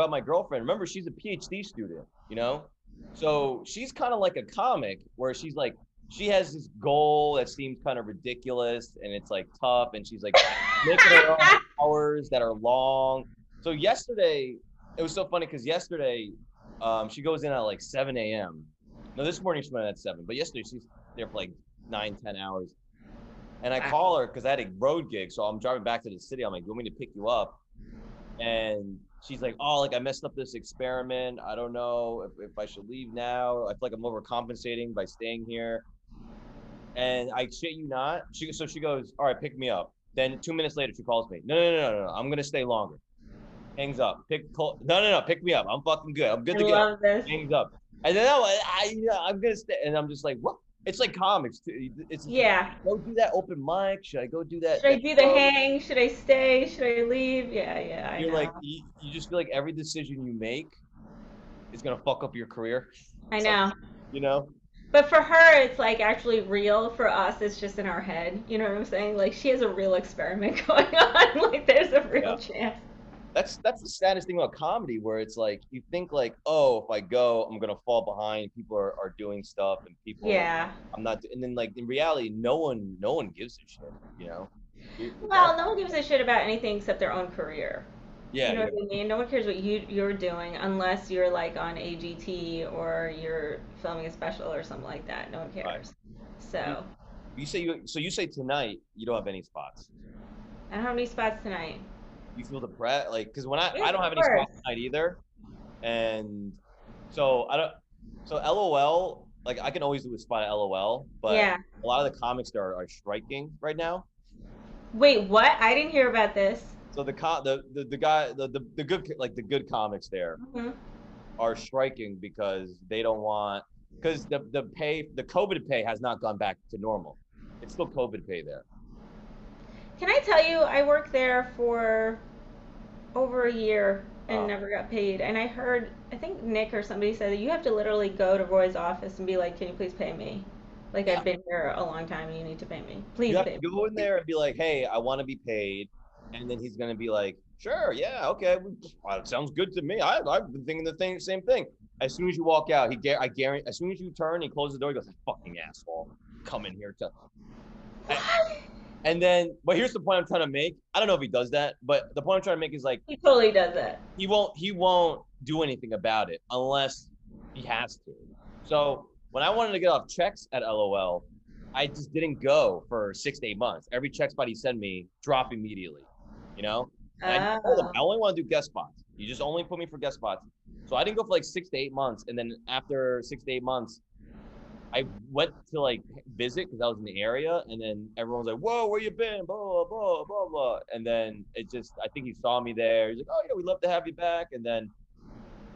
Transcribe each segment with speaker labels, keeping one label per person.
Speaker 1: about my girlfriend. Remember, she's a PhD student, you know? So she's kind of like a comic where she's like, she has this goal that seems kind of ridiculous and it's like tough. And she's like making her own hours that are long. So yesterday, it was so funny because yesterday, um, she goes in at like 7 a.m. No, this morning she went at 7, but yesterday she's there for like nine, 10 hours. And I call her because I had a road gig. So I'm driving back to the city. I'm like, you want me to pick you up? And she's like, oh, like I messed up this experiment. I don't know if, if I should leave now. I feel like I'm overcompensating by staying here. And I shit you not. She so she goes, all right, pick me up. Then two minutes later, she calls me. No, no, no, no, no. I'm gonna stay longer. Hangs up. Pick. Call, no, no, no. Pick me up. I'm fucking good. I'm good
Speaker 2: I
Speaker 1: to go. Hangs up. And then I, I, I'm gonna stay. And I'm just like, what? It's like comics. Too. It's
Speaker 2: Yeah.
Speaker 1: Go do that open mic. Should I go do that?
Speaker 2: Should I do the hang? Should I stay? Should I leave? Yeah, yeah. I
Speaker 1: You're
Speaker 2: know.
Speaker 1: like you, you just feel like every decision you make is gonna fuck up your career.
Speaker 2: I
Speaker 1: It's like,
Speaker 2: know.
Speaker 1: You know?
Speaker 2: But for her, it's like actually real. For us, it's just in our head. You know what I'm saying? Like she has a real experiment going on. like there's a real
Speaker 1: Yeah.
Speaker 2: chance.
Speaker 1: That's that's the saddest thing about comedy, where it's like you think like, oh, if I go, I'm gonna fall behind. People are, are doing stuff, and people,
Speaker 2: Yeah.
Speaker 1: I'm not. And then like in reality, no one no one gives a shit. You know?
Speaker 2: Well, no one gives a shit about anything except their own career.
Speaker 1: yeah,
Speaker 2: you know
Speaker 1: yeah.
Speaker 2: what I mean? No one cares what you you're doing unless you're like on AGT or you're filming a special or something like that. No one cares.
Speaker 1: Right.
Speaker 2: So
Speaker 1: You say you so you say tonight you don't have any spots.
Speaker 2: I don't have any spots tonight.
Speaker 1: You feel depressed like because when I, I don't have any
Speaker 2: course.
Speaker 1: tonight either and so I don't so LOL like I can always do a spot at LOL but
Speaker 2: yeah.
Speaker 1: a lot of the comics are, are striking right now
Speaker 2: Wait, what? I didn't hear about this.
Speaker 1: so the co- the, the the guy the, the the good like the good comics there
Speaker 2: Mhm.
Speaker 1: are striking because they don't want because the the pay the COVID pay has not gone back to normal it's still COVID pay there
Speaker 2: Can I tell you, I worked there for over a year and
Speaker 1: Oh.
Speaker 2: never got paid. And I heard, I think Nick or somebody said that you have to literally go to Roy's office and be like, "Can you please pay me? Like
Speaker 1: Yeah.
Speaker 2: I've been here a long time. and You need to pay me. Please
Speaker 1: you have to
Speaker 2: me."
Speaker 1: go in there and be like, "Hey, I want to be paid," and then he's gonna be like, "Sure, yeah, okay, well, uh, it sounds good to me. I, I've been thinking the thing, same thing." As soon as you walk out, he, I guarantee, as soon as you turn, he closes the door. He goes, "Fucking asshole, come in here to." And then, but here's the point I'm trying to make. I don't know if he does that, but the point I'm trying to make is like
Speaker 2: He totally does that.
Speaker 1: he won't he won't do anything about it unless he has to. So when I wanted to get off checks at LOL, I just didn't go for six to eight months. Every check spot he sent me, drop immediately. You know? And I told him
Speaker 2: Oh.
Speaker 1: I only want to do guest spots. You just only put me for guest spots. So I didn't go for like six to eight months. And then after six to eight months, I went to like visit because I was in the area, and then everyone was like, "Whoa, where you been?" Blah blah blah blah blah. And then it just, I think he saw me there. He's like, "Oh yeah, we'd love to have you back." And then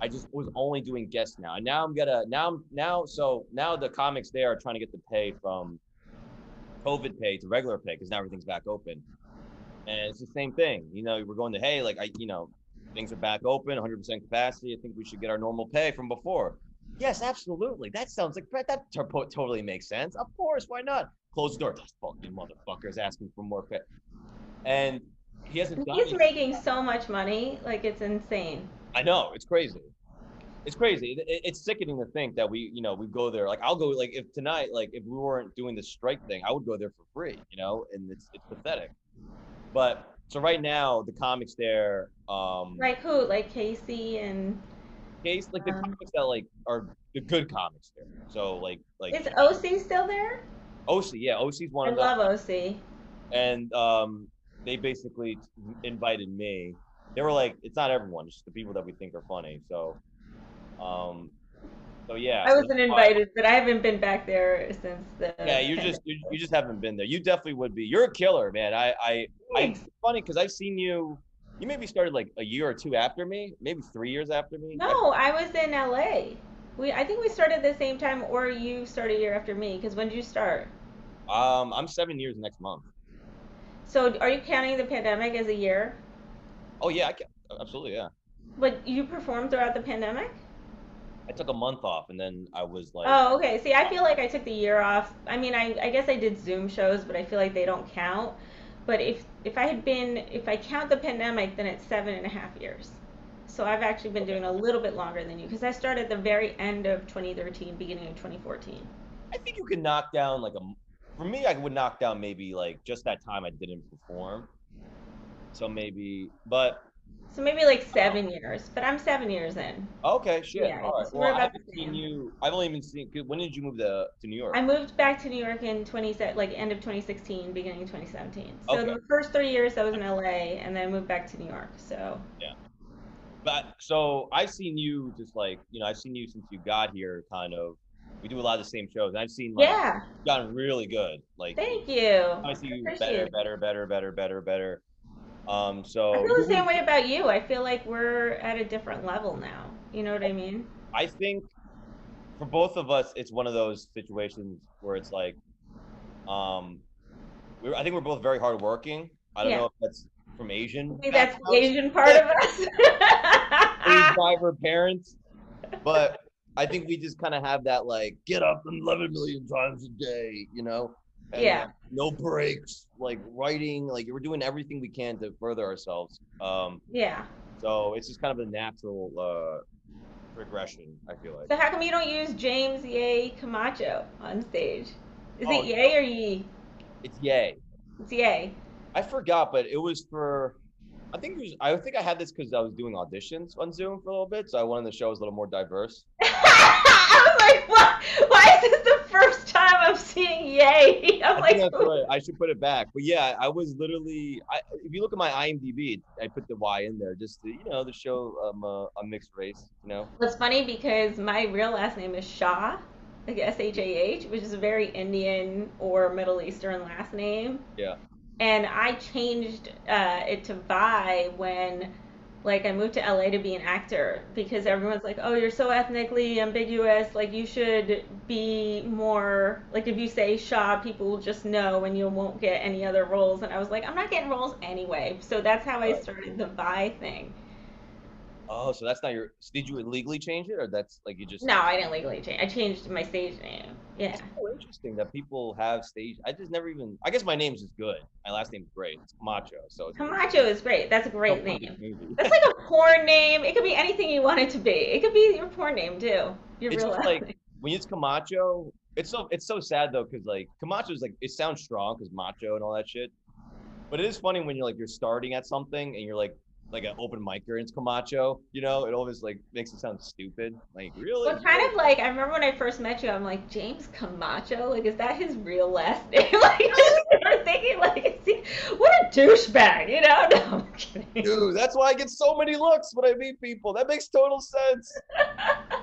Speaker 1: I just was only doing guests now, and now I'm gonna now now so now the comics there are trying to get the pay from COVID pay to regular pay because now everything's back open, and it's the same thing. You know, we're going to hey, like I, you know, things are back open, 100% capacity. I think we should get our normal pay from before. Yes, absolutely. That sounds like that. To- totally makes sense. Of course, why not? Close the door. Those fucking motherfuckers asking for more pay, and he hasn't done.
Speaker 2: He's making so much money, like it's insane.
Speaker 1: I know it's crazy. It's crazy. It- it's sickening to think that we, you know, we go there. Like I'll go. Like if tonight, like if we weren't doing the strike thing, I would go there for free. You know, and it's it's pathetic. But so right now, the comics there, um,
Speaker 2: Like who? Like Casey and
Speaker 1: case like the
Speaker 2: Um,
Speaker 1: comics that like are the good comics there. So like like
Speaker 2: is OC still there?
Speaker 1: OC, yeah, OC's one
Speaker 2: I
Speaker 1: of them.
Speaker 2: I love OC.
Speaker 1: and um, they basically invited me. They were like, it's not everyone, it's just the people that we think are funny. So, um, so yeah.
Speaker 2: I wasn't invited, but I haven't been back there since the.
Speaker 1: Yeah, you just you, you just haven't been there. You definitely would be. You're a killer, man. I I, I it's funny because I've seen you. You maybe started like a year or two after me, maybe three years after me.
Speaker 2: No, I was in LA. We I think we started the same time, or you started a year after me. Because when did you start?
Speaker 1: Um, I'm seven years next month.
Speaker 2: So are you counting the pandemic as a year?
Speaker 1: Oh yeah, I can, absolutely yeah.
Speaker 2: But you performed throughout the pandemic?
Speaker 1: I took a month off and then I was like,
Speaker 2: Oh, okay. See, I feel like I took the year off. I mean, I, I guess I did Zoom shows, but I feel like they don't count. But if if I had been, if I count the pandemic, then it's seven and a half years. So I've actually been doing a little bit longer than you because I started at the very end of 2013, beginning of 2014.
Speaker 1: I think you can knock down like a. For me, I would knock down maybe like just that time I didn't perform. So maybe, but
Speaker 2: So maybe like seven years, but I'm seven years in.
Speaker 1: okay, shit.
Speaker 2: Yeah,
Speaker 1: All right. Well, I haven't seen you. I've only seeing. 'cause When did you move to to New York?
Speaker 2: I moved back to New York in 20 like end of 2016, beginning of 2017. So
Speaker 1: Okay.
Speaker 2: the first three years I was in LA, and then I moved back to New York. So yeah.
Speaker 1: But so I've seen you just like you know I've seen you since you got here. Kind of, we do a lot of the same shows. And I've seen like
Speaker 2: yeah,
Speaker 1: you've gotten really good. Like
Speaker 2: thank you.
Speaker 1: I see you
Speaker 2: Appreciate
Speaker 1: better, better, better, better, better, better. Um,
Speaker 2: I
Speaker 1: so
Speaker 2: feel the same way about you. I feel like we're at a different level now. You know what I mean?
Speaker 1: I think for both of us, it's one of those situations where it's like, um, we're, I think we're both very hardworking. I don't
Speaker 2: Yeah.
Speaker 1: know if that's from Asian.
Speaker 2: Maybe that's the Asian part of us.
Speaker 1: by our parents, but I think we just kind of have that like get up and 11 million times a day, you know? And,
Speaker 2: Yeah.
Speaker 1: no breaks, like writing, like we're doing everything we can to further ourselves. Um,
Speaker 2: yeah.
Speaker 1: so it's just kind of a natural uh, progression. I feel like.
Speaker 2: So how come you don't use James Ye Camacho on stage? Is
Speaker 1: Oh,
Speaker 2: it Ye or Ye?
Speaker 1: It's yay.
Speaker 2: It's Ye.
Speaker 1: I forgot, but it was for. I think it was. I think I had this because I was doing auditions on Zoom for a little bit, so I wanted the show was a little more diverse.
Speaker 2: I was like, what? Why is this the first time I'm seeing yay. I'm
Speaker 1: I
Speaker 2: like,
Speaker 1: that's right. I should put it back. But yeah, I was literally. I, if you look at my IMDb, I put the Y in there just to you know to show um, uh, a mixed race. You know.
Speaker 2: It's funny because my real last name is Shah, like S H A H, which is a very Indian or Middle Eastern last name.
Speaker 1: Yeah.
Speaker 2: And I changed uh, it to Vai when, like, I moved to LA to be an actor because everyone's like, "Oh, you're so ethnically ambiguous. Like, you should be more like if you say Shah, people will just know, and you won't get any other roles." And I was like, "I'm not getting roles anyway." So that's how I started the Vai thing.
Speaker 1: Oh, so that's not your. Did you illegally change it, or that's like you just?
Speaker 2: No, I didn't legally change. I changed my stage name. Yeah.
Speaker 1: It's so interesting that people have stage. I just never even. I guess my name's just good. My last name's great. It's Camacho. So it's
Speaker 2: Camacho is great. That's a great
Speaker 1: Oh,
Speaker 2: name.
Speaker 1: maybe.
Speaker 2: That's like a porn name. It could be anything you want it to be. It could be your porn name too. Your
Speaker 1: It's
Speaker 2: real
Speaker 1: just like-
Speaker 2: name.
Speaker 1: when it's Camacho, it's so it's so sad though because like Camacho's like it sounds strong because macho and all that shit, but it is funny when you're like you're starting at something and you're like like an open micer and it's Camacho, you know, it always like makes it sound stupid. Like really?
Speaker 2: Well, kind of like I remember when I first met you. I'm like James Camacho. Like, is that his real last name? like, I was thinking like, he, what a douchebag, you know? No, I'm kidding.
Speaker 1: Dude, that's why I get so many looks when I meet people. That makes total sense.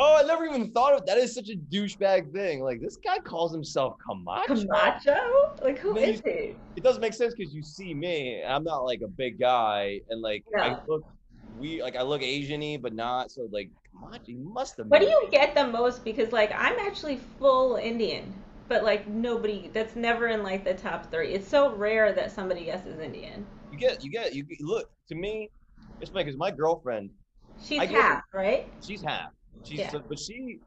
Speaker 1: Oh, I never even thought of that. Is such a douchebag thing. Like this guy calls himself Camacho.
Speaker 2: Camacho? Like, who is he?
Speaker 1: it doesn't make sense because you see me and I'm not like a big guy and like I look we like I look Asian-y but not so like Camacho you must have
Speaker 2: What do you get the most? Because like I'm actually full Indian, but like nobody that's never in like the top three. It's so rare that somebody guesses Indian.
Speaker 1: you get you get you get- look to me it's funny because my girlfriend
Speaker 2: She's
Speaker 1: get-
Speaker 2: half, right?
Speaker 1: she's half she's
Speaker 2: Yeah.
Speaker 1: but she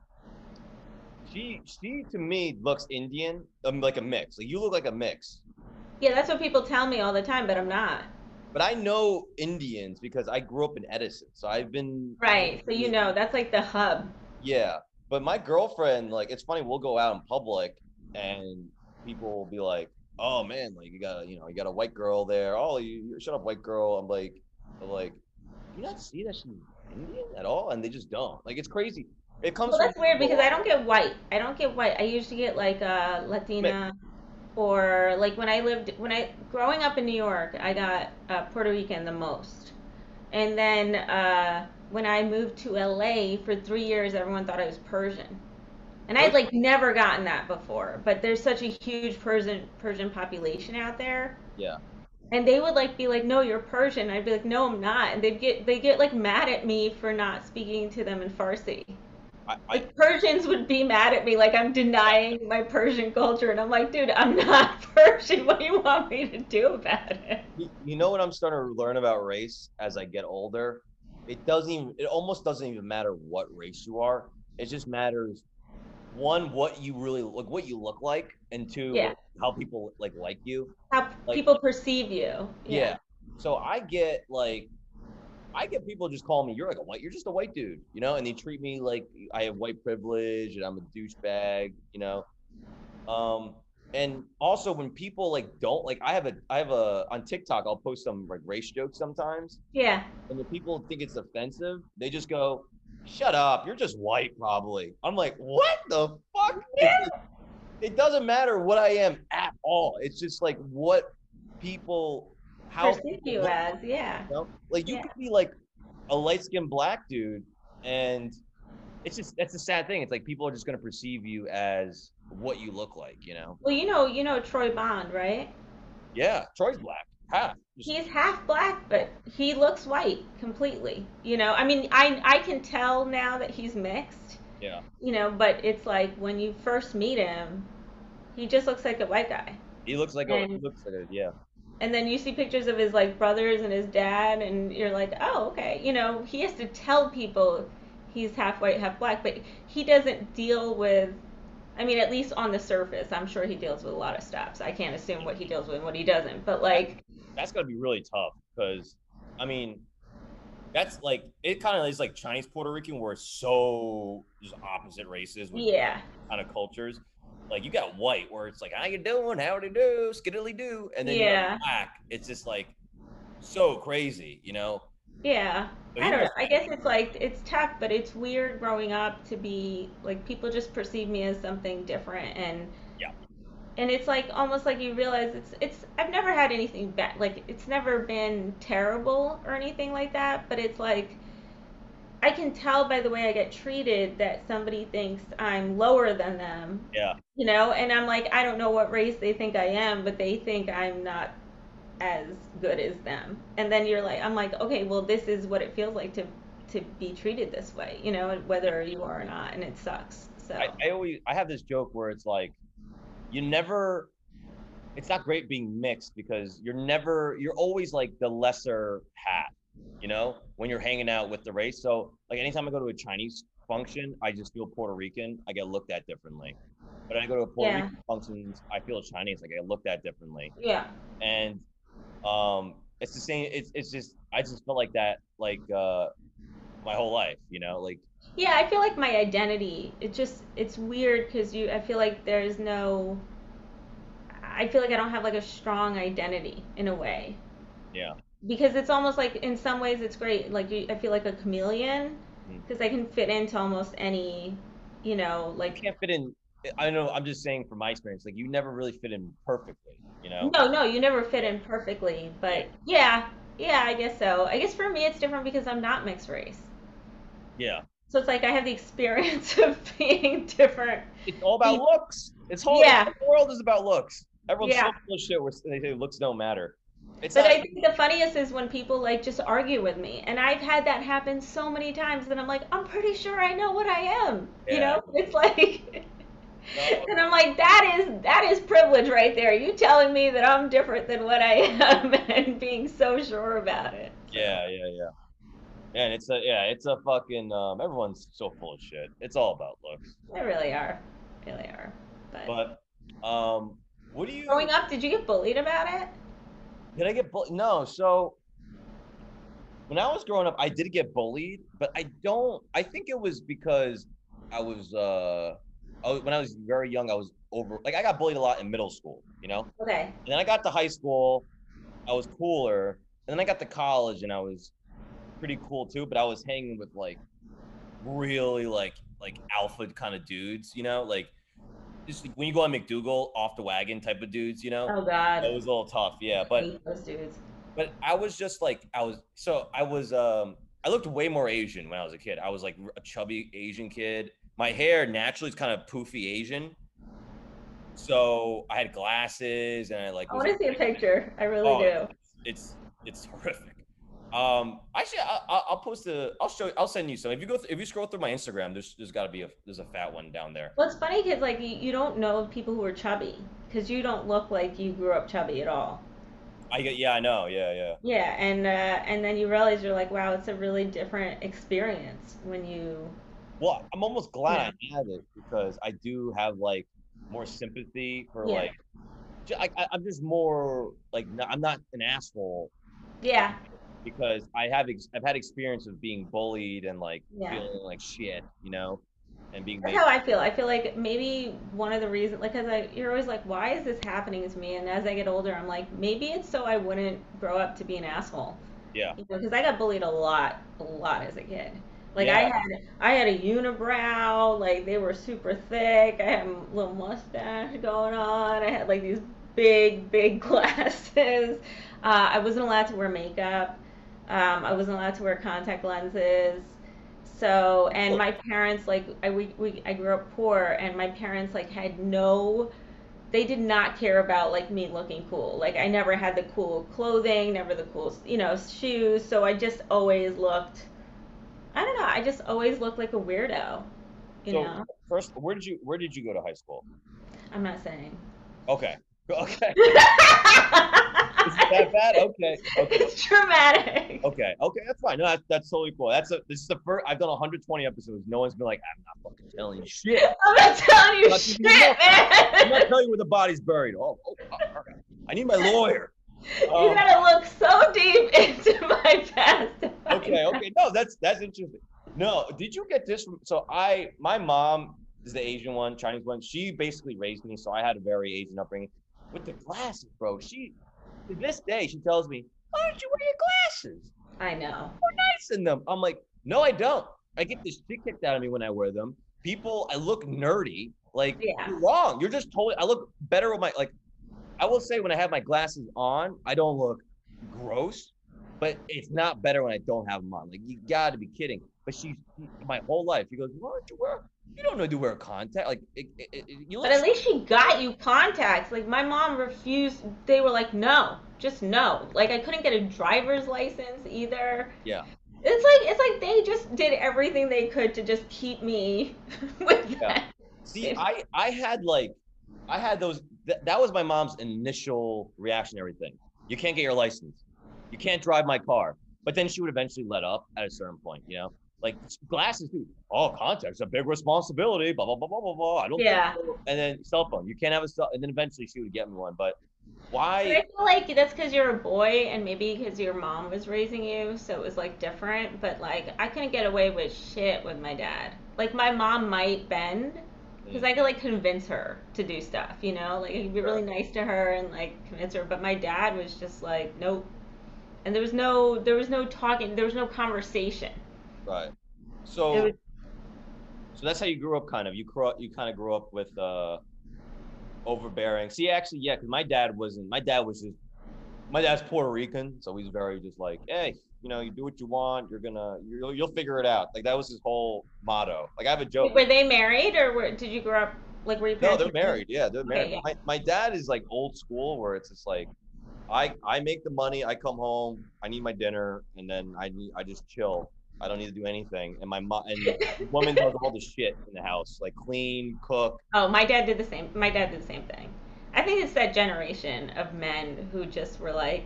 Speaker 1: she she to me looks Indian um, like a mix like you look like a mix
Speaker 2: Yeah, that's what people tell me all the time, but I'm not.
Speaker 1: but I know Indians because I grew up in Edison so I've been
Speaker 2: Right. So you know, that's like the hub.
Speaker 1: Yeah, but my girlfriend, like, it's funny. We'll go out in public, and people will be like, "Oh man, like you got, a you know, you got a white girl there. Oh, you, you shut up, white girl." I'm like, I'm like, do you not see that she's Indian at all? And they just don't. Like, it's crazy. It comes.
Speaker 2: Well, that's weird
Speaker 1: people-
Speaker 2: because I don't get white. I don't get white. I usually get like uh, Latina, or like when I lived when I growing up in New York, I got uh, Puerto Rican the most, and then uh, when I moved to LA for three years, everyone thought I was Persian, and I'd like never gotten that before. But there's such a huge Persian Persian population out there.
Speaker 1: Yeah.
Speaker 2: And they would like be like, "No, you're Persian." I'd be like, "No, I'm not." And they'd get they get like mad at me for not speaking to them in Farsi.
Speaker 1: I, I,
Speaker 2: Like Persians would be mad at me, like I'm denying my Persian culture, and I'm like, dude, I'm not Persian. What do you want me to do about it?
Speaker 1: you- you know what I'm starting to learn about race as I get older? It doesn't even. It almost doesn't even matter what race you are. It just matters one what you really look, what you look like, and two
Speaker 2: Yeah.
Speaker 1: how people like like you.
Speaker 2: How
Speaker 1: Like-
Speaker 2: people perceive you.
Speaker 1: Yeah. So I get like I get people just call me, you're like a white, you're just a white dude, you know, and they treat me like I have white privilege and I'm a douchebag, you know. Um, and also when people like don't like I have a I have a on TikTok I'll post some like race jokes sometimes.
Speaker 2: Yeah.
Speaker 1: And the people think it's offensive, they just go, Shut up, you're just white, probably. I'm like, what the fuck? It doesn't matter what I am at all. It's just like what people how
Speaker 2: Perceive you as, yeah.
Speaker 1: you know? Like you
Speaker 2: Yeah.
Speaker 1: could be like a light skinned black dude, and it's just that's a sad thing. It's like people are just gonna perceive you as what you look like, you know?
Speaker 2: Well, you know, you know Troy Bond, right?
Speaker 1: Yeah, Troy's black. Ha. Just-
Speaker 2: He's half black, but he looks white completely. You know, I mean, I I can tell now that he's mixed.
Speaker 1: yeah.
Speaker 2: You know, but it's like when you first meet him, he just looks like a white guy.
Speaker 1: He looks like a he
Speaker 2: And-
Speaker 1: looks like a yeah.
Speaker 2: And then you see pictures of his like brothers and his dad, and you're like, oh, okay. You know, he has to tell people he's half white, half black, but he doesn't deal with. I mean, at least on the surface, I'm sure he deals with a lot of stuff. I can't assume what he deals with and what he doesn't. But like,
Speaker 1: That's gotta be really tough because I mean that's like it kind of is like Chinese Puerto Rican where it's so just opposite races with
Speaker 2: yeah,
Speaker 1: kind of cultures. Like you got white where it's like how you doing, howdy do, skiddly do, and then
Speaker 2: Yeah.
Speaker 1: black. It's just like so crazy, you know.
Speaker 2: Yeah. I don't know. I guess it's like it's tough, but it's weird growing up to be like people just perceive me as something different, and
Speaker 1: Yeah.
Speaker 2: and it's like almost like you realize it's it's I've never had anything bad like it's never been terrible or anything like that, but it's like I can tell by the way I get treated that somebody thinks I'm lower than them,
Speaker 1: Yeah,
Speaker 2: you know, and I'm like I don't know what race they think I am, but they think I'm not as good as them. And then you're like I'm like, okay, well this is what it feels like to to be treated this way, you know, whether you are or not, and it sucks. So
Speaker 1: I, I always I have this joke where it's like you never it's not great being mixed because you're never you're always like the lesser half, you know, when you're hanging out with the race. So like anytime I go to a Chinese function, I just feel Puerto Rican. I get looked at differently. But I go to a Puerto
Speaker 2: Yeah.
Speaker 1: Rican functions, I feel Chinese, like I get looked at differently.
Speaker 2: yeah.
Speaker 1: And um it's the same it's it's just I just felt like that like uh my whole life, you know, like
Speaker 2: Yeah, I feel like my identity, it just it's weird because you I feel like there's no I feel like I don't have like a strong identity in a way.
Speaker 1: yeah.
Speaker 2: Because it's almost like in some ways it's great. Like you, I feel like a chameleon
Speaker 1: Mm.
Speaker 2: because I can fit into almost any, you know,
Speaker 1: you
Speaker 2: like
Speaker 1: can't fit in. I know. I'm just saying from my experience, like you never really fit in perfectly. You know.
Speaker 2: no, no, you never fit in perfectly, but yeah, yeah, I guess so. I guess for me it's different because I'm not mixed race.
Speaker 1: Yeah.
Speaker 2: So it's like I have the experience of being different.
Speaker 1: It's all about looks. It's whole.
Speaker 2: Yeah.
Speaker 1: The world is about looks. Everyone's
Speaker 2: Yeah.
Speaker 1: so full of shit where they say looks don't matter. It's
Speaker 2: But
Speaker 1: not.
Speaker 2: I think the funniest is when people like just argue with me, and I've had that happen so many times that I'm like, I'm pretty sure I know what I am. You know, it's like. and I'm like, that is that is privilege right there. You telling me that I'm different than what I am, and being so sure about it.
Speaker 1: yeah, yeah, yeah. And it's a yeah, it's a fucking. Um, everyone's so full of shit. It's all about looks.
Speaker 2: They really are, They really are. But,
Speaker 1: But um, what do you?
Speaker 2: growing up, did you get bullied about it?
Speaker 1: Did I get bullied? No. So when I was growing up, I did get bullied, but I don't. I think it was because I was. uh I was, when I was very young, I was over. Like I got bullied a lot in middle school, you know.
Speaker 2: Okay.
Speaker 1: And then I got to high school, I was cooler, and then I got to college, and I was pretty cool too. But I was hanging with like really like like alpha kind of dudes, you know, like just when you go on McDougal, off the wagon type of dudes, you know.
Speaker 2: Oh God.
Speaker 1: That was a little tough, yeah. But
Speaker 2: those dudes.
Speaker 1: but I was just like I was so I was um I looked way more Asian when I was a kid. I was like a chubby Asian kid. My hair naturally is kind of poofy Asian. So I had glasses and I like
Speaker 2: I want to see a picture. I really
Speaker 1: Oh,
Speaker 2: do.
Speaker 1: it's it's horrific. Um, actually, I, I- I'll post a. I'll show. I'll send you some. If you go, th- if you scroll through my Instagram, there's there's got to be a there's a fat one down there.
Speaker 2: Well, it's funny because like you, you don't know people who are chubby because you don't look like you grew up chubby at all.
Speaker 1: I get. Yeah, I know. Yeah, yeah.
Speaker 2: Yeah, and uh, and then you realize you're like, wow, it's a really different experience when you.
Speaker 1: Well, I'm almost glad I had it because I do have like more sympathy for
Speaker 2: Yeah.
Speaker 1: like. I, I'm just more like I'm not an asshole.
Speaker 2: Yeah,
Speaker 1: because I have ex- I've had experience of being bullied and like
Speaker 2: Yeah.
Speaker 1: feeling like shit, you know, and being
Speaker 2: That's
Speaker 1: made.
Speaker 2: how I feel. I feel like maybe one of the reasons, like, cause I, you're always like, why is this happening to me? And as I get older, I'm like, maybe it's so I wouldn't grow up to be an asshole.
Speaker 1: Yeah.
Speaker 2: You know, because I got bullied a lot, a lot as a kid. Like I had, I had a unibrow. Like they were super thick. I had a little mustache going on. I had like these big, big glasses. Uh, I wasn't allowed to wear makeup. Um, I wasn't allowed to wear contact lenses. So, and my parents like I we, we I grew up poor, and my parents like had no they did not care about like me looking cool. Like I never had the cool clothing, never the cool, you know, shoes. So I just always looked I don't know, I just always looked like a weirdo, you
Speaker 1: So
Speaker 2: know.
Speaker 1: first, where did you where did you go to high school?
Speaker 2: I'm not saying.
Speaker 1: Okay. Okay. Is that bad? Okay. Okay.
Speaker 2: it's traumatic.
Speaker 1: Okay. Okay. That's fine. No, that's that's totally cool. That's a this is the first I've done 120 episodes. No one's been like, I'm not fucking telling you shit.
Speaker 2: I'm not telling you
Speaker 1: Not
Speaker 2: shit,
Speaker 1: you I'm not telling you where the body's buried. Oh, oh, oh, okay. I need my lawyer.
Speaker 2: you
Speaker 1: Um,
Speaker 2: gotta look so deep into my past.
Speaker 1: okay, okay. No, that's that's interesting. No, did you get this from so I my mom is the Asian one, Chinese one. She basically raised me, so I had a very Asian upbringing. With the glasses, bro. She to this day she tells me, Why don't you wear your glasses?
Speaker 2: I know.
Speaker 1: We're Nice in them. I'm like, no, I don't. I get this shit kicked out of me when I wear them. People, I look nerdy. Like
Speaker 2: Yeah.
Speaker 1: you're wrong. You're just totally I look better with my like I will say when I have my glasses on, I don't look gross, but it's not better when I don't have them on. Like you got to be kidding. But she, my whole life, she goes, "Why don't you wear? You don't need to wear contact. Like it, it, it, you look."
Speaker 2: But at least she got you contacts. Like my mom refused. They were like, no, just no. Like I couldn't get a driver's license either.
Speaker 1: Yeah.
Speaker 2: It's like it's like they just did everything they could to just keep me with
Speaker 1: Yeah.
Speaker 2: that.
Speaker 1: See, I I had like, I had those. Th- that was my mom's initial reactionary thing. You can't get your license. You can't drive my car. But then she would eventually let up at a certain point. You know, like glasses, dude. Oh, contacts a big responsibility. Blah blah blah blah blah blah. I don't.
Speaker 2: Yeah.
Speaker 1: so. And then cell phone. You can't have a cell. And then eventually she would get me one. But
Speaker 2: But
Speaker 1: why?
Speaker 2: I feel like that's because you're a boy and maybe because your mom was raising you, so it was like different. But like I couldn't get away with shit with my dad. Like my mom might bend because I could like convince her to do stuff, you know, like I could be really nice to her and like convince her. But my dad was just like, nope. And there was no, there was no talking, there was no conversation.
Speaker 1: Right. So.
Speaker 2: was,
Speaker 1: So that's how you grew up, kind of. You grew you kind of grew up with uh, overbearing. See, actually, yeah, because my dad wasn't. My dad was just. My dad's Puerto Rican, so he's very just like, hey, you know, you do what you want. You're gonna, you'll, you'll figure it out. Like that was his whole motto. Like I have a joke.
Speaker 2: were they married or were, did you grow up like were your
Speaker 1: No, they're married. Yeah, they're
Speaker 2: Okay,
Speaker 1: married.
Speaker 2: yeah.
Speaker 1: My, my dad is like old school, where it's just like, I I make the money. I come home. I need my dinner, and then I need I just chill. I don't need to do anything. And my mom and the woman does all the shit in the house, like clean, cook.
Speaker 2: Oh, my dad did the same. My dad did the same thing. I think it's that generation of men who just were like,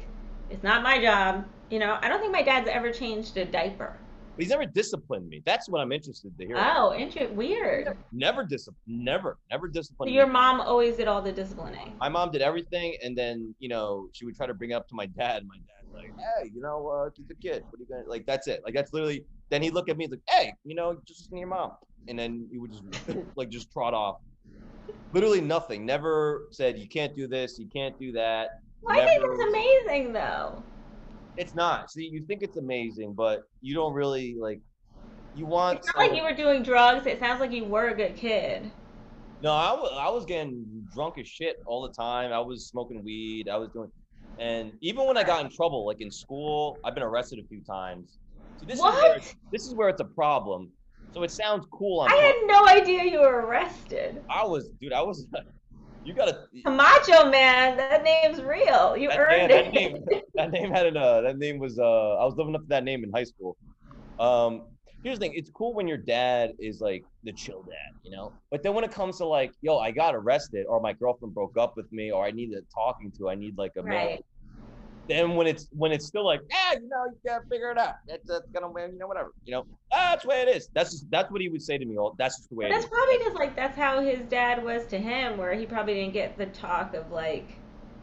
Speaker 2: "It's not my job." You know, I don't think my dad's ever changed a diaper.
Speaker 1: But he's never disciplined me. That's what I'm interested to hear.
Speaker 2: Oh, interesting. Weird.
Speaker 1: Never discipline. Never, never
Speaker 2: So your
Speaker 1: me.
Speaker 2: mom always did all the disciplining.
Speaker 1: My mom did everything, and then you know she would try to bring it up to my dad. My dad like, hey, you know, uh, he's a kid. What are you gonna like? That's it. Like that's literally. Then he'd look at me like, hey, you know, just listen to your mom, and then he would just like just trot off. Literally nothing. Never said you can't do this, you can't do that.
Speaker 2: Well, I think that's amazing, though.
Speaker 1: It's not. See, you think it's amazing, but you don't really like. You want.
Speaker 2: It's not like you were doing drugs. It sounds like you were a good kid.
Speaker 1: No, I was I was getting drunk as shit all the time. I was smoking weed. I was doing, and even when I got in trouble, like in school, I've been arrested a few times. So this is where
Speaker 2: What?
Speaker 1: it's, this is where it's a problem. So it sounds cool on.
Speaker 2: I had no idea you were arrested.
Speaker 1: I was, dude. I was. You gotta.
Speaker 2: Camacho man, that name's real. You
Speaker 1: That,
Speaker 2: earned
Speaker 1: that
Speaker 2: it.
Speaker 1: name. That name had an. Uh, that name was. Uh, I was living up to that name in high school. Um, here's the thing. It's cool when your dad is like the chill dad, you know. But then when it comes to like, yo, I got arrested, or my girlfriend broke up with me, or I need a talking to, I need like a man. Then when it's when it's still like, yeah, you know, you gotta figure it out. That's, that's gonna win, you know, whatever. You know, that's the way it is. That's just that's what he would say to me. All that's just the way
Speaker 2: that's probably just like that's how his dad was to him, where he probably didn't get the talk of like,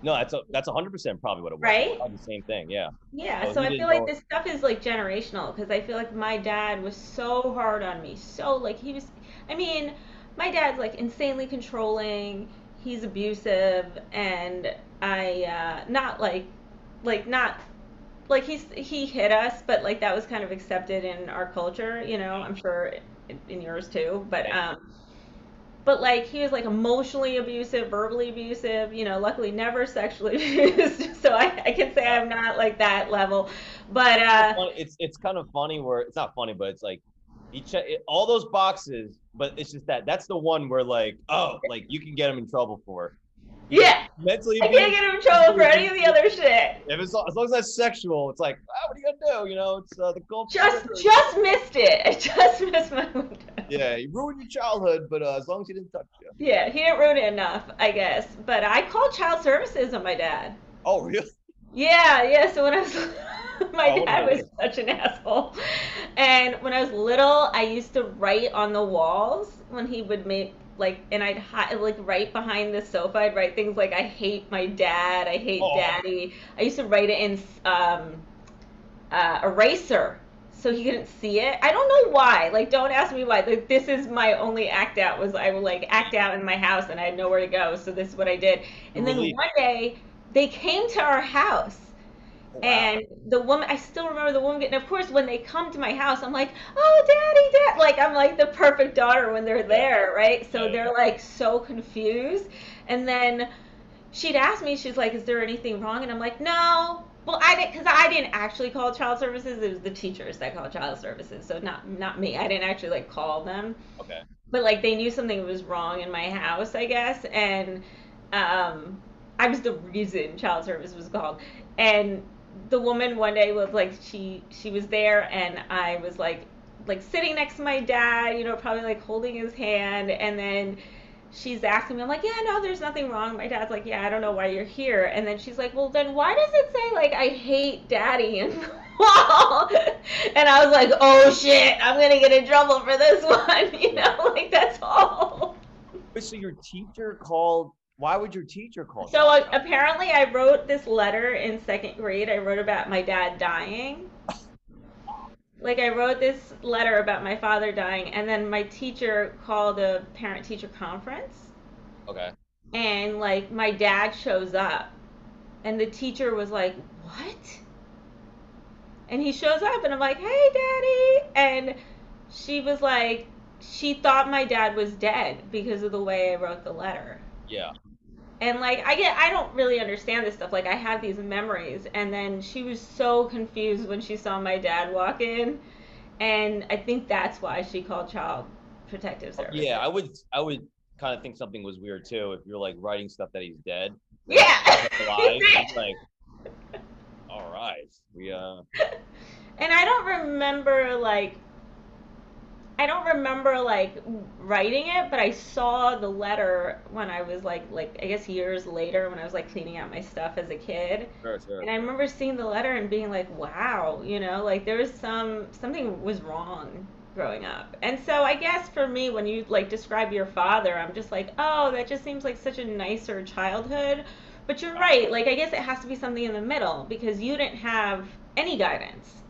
Speaker 1: No, that's a, that's hundred percent probably what it was.
Speaker 2: right?
Speaker 1: Probably the same thing. Yeah.
Speaker 2: Yeah,
Speaker 1: So
Speaker 2: so I feel like this stuff is like generational because I feel like my dad was so hard on me. So like he was I mean, my dad's like insanely controlling, he's abusive and I uh not like like not like he's he hit us, but like that was kind of accepted in our culture, you know. I'm sure in, in yours too, but um but like he was like emotionally abusive, verbally abusive, you know, luckily never sexually abused. So I, I can say I'm not like that level. But uh
Speaker 1: It's it's kind of funny where it's not funny, but it's like he check it, all those boxes, but it's just that that's the one where like oh like you can get him in trouble for
Speaker 2: yeah,
Speaker 1: mentally.
Speaker 2: I can't get him in trouble for any of the other shit.
Speaker 1: If it's as long as that's sexual, it's like ah, what are you gonna do? You know, it's uh, the culture.
Speaker 2: Just just missed it. I just missed my window.
Speaker 1: yeah, he ruined your childhood, but uh, as long as he didn't touch you.
Speaker 2: Yeah, he didn't ruin it enough, I guess. But I called child services on my dad.
Speaker 1: Oh really?
Speaker 2: Yeah, yeah. So when I was my
Speaker 1: Oh,
Speaker 2: dad was such an asshole. And when I was little, I used to write on the walls when he would make like and I'd hi- like right behind the sofa, I'd write things like I hate my dad, I hate
Speaker 1: Oh.
Speaker 2: daddy. I used to write it in um uh, eraser so he couldn't see it. I don't know why. Like, don't ask me why. Like, this is my only act out. Was I would like act out in my house and I had nowhere to go. So this is what I did. And then one day they came to our house
Speaker 1: Wow.
Speaker 2: and the woman, I still remember the woman getting, of course, when they come to my house, I'm like, oh, daddy, dad. Like, I'm like the perfect daughter when they're there, right? So they're like so confused. And then she'd ask me, she's like, is there anything wrong? And I'm like, no. Well, I didn't, because I didn't actually call child services. It was the teachers that called child services. So not, not me. I didn't actually like call them
Speaker 1: okay.
Speaker 2: but like they knew something was wrong in my house, I guess, and um, I was the reason child service was called. And the woman one day was like, she she was there, and I was like, like sitting next to my dad, you know, probably like holding his hand, and then she's asking me, I'm like, yeah, no, there's nothing wrong. My dad's like, yeah, I don't know why you're here. And then she's like, well, then why does it say like I hate daddy the wall? And I was like, oh shit, I'm gonna get in trouble for this one, you know, like that's all.
Speaker 1: So your teacher called? Why would your teacher call?
Speaker 2: So uh, apparently, I wrote this letter in second grade. I wrote about my dad dying. Like I wrote this letter about my father dying, and then my teacher called a parent-teacher conference.
Speaker 1: okay.
Speaker 2: and like my dad shows up and the teacher was like what and he shows up and i'm like hey daddy and she was like she thought my dad was dead because of the way i wrote the letter
Speaker 1: Yeah.
Speaker 2: And like i get i don't really understand this stuff like i have these memories and then she was so confused when she saw my dad walk in and i think that's why she called child protective services
Speaker 1: Yeah, I would I would kind of think something was weird too if you're like writing stuff that he's dead.
Speaker 2: yeah
Speaker 1: Alive. It's like, all right, we uh.
Speaker 2: And I don't remember like I don't remember like writing it, but I saw the letter when I was like like I guess years later when I was like cleaning out my stuff as a kid.
Speaker 1: Sure, sure.
Speaker 2: And I remember seeing the letter and being like, "Wow, you know, like there was some something was wrong growing up." And so I guess for me when you like describe your father, I'm just like, "Oh, that just seems like such a nicer childhood." But you're right. Like I guess it has to be something in the middle because you didn't have any guidance.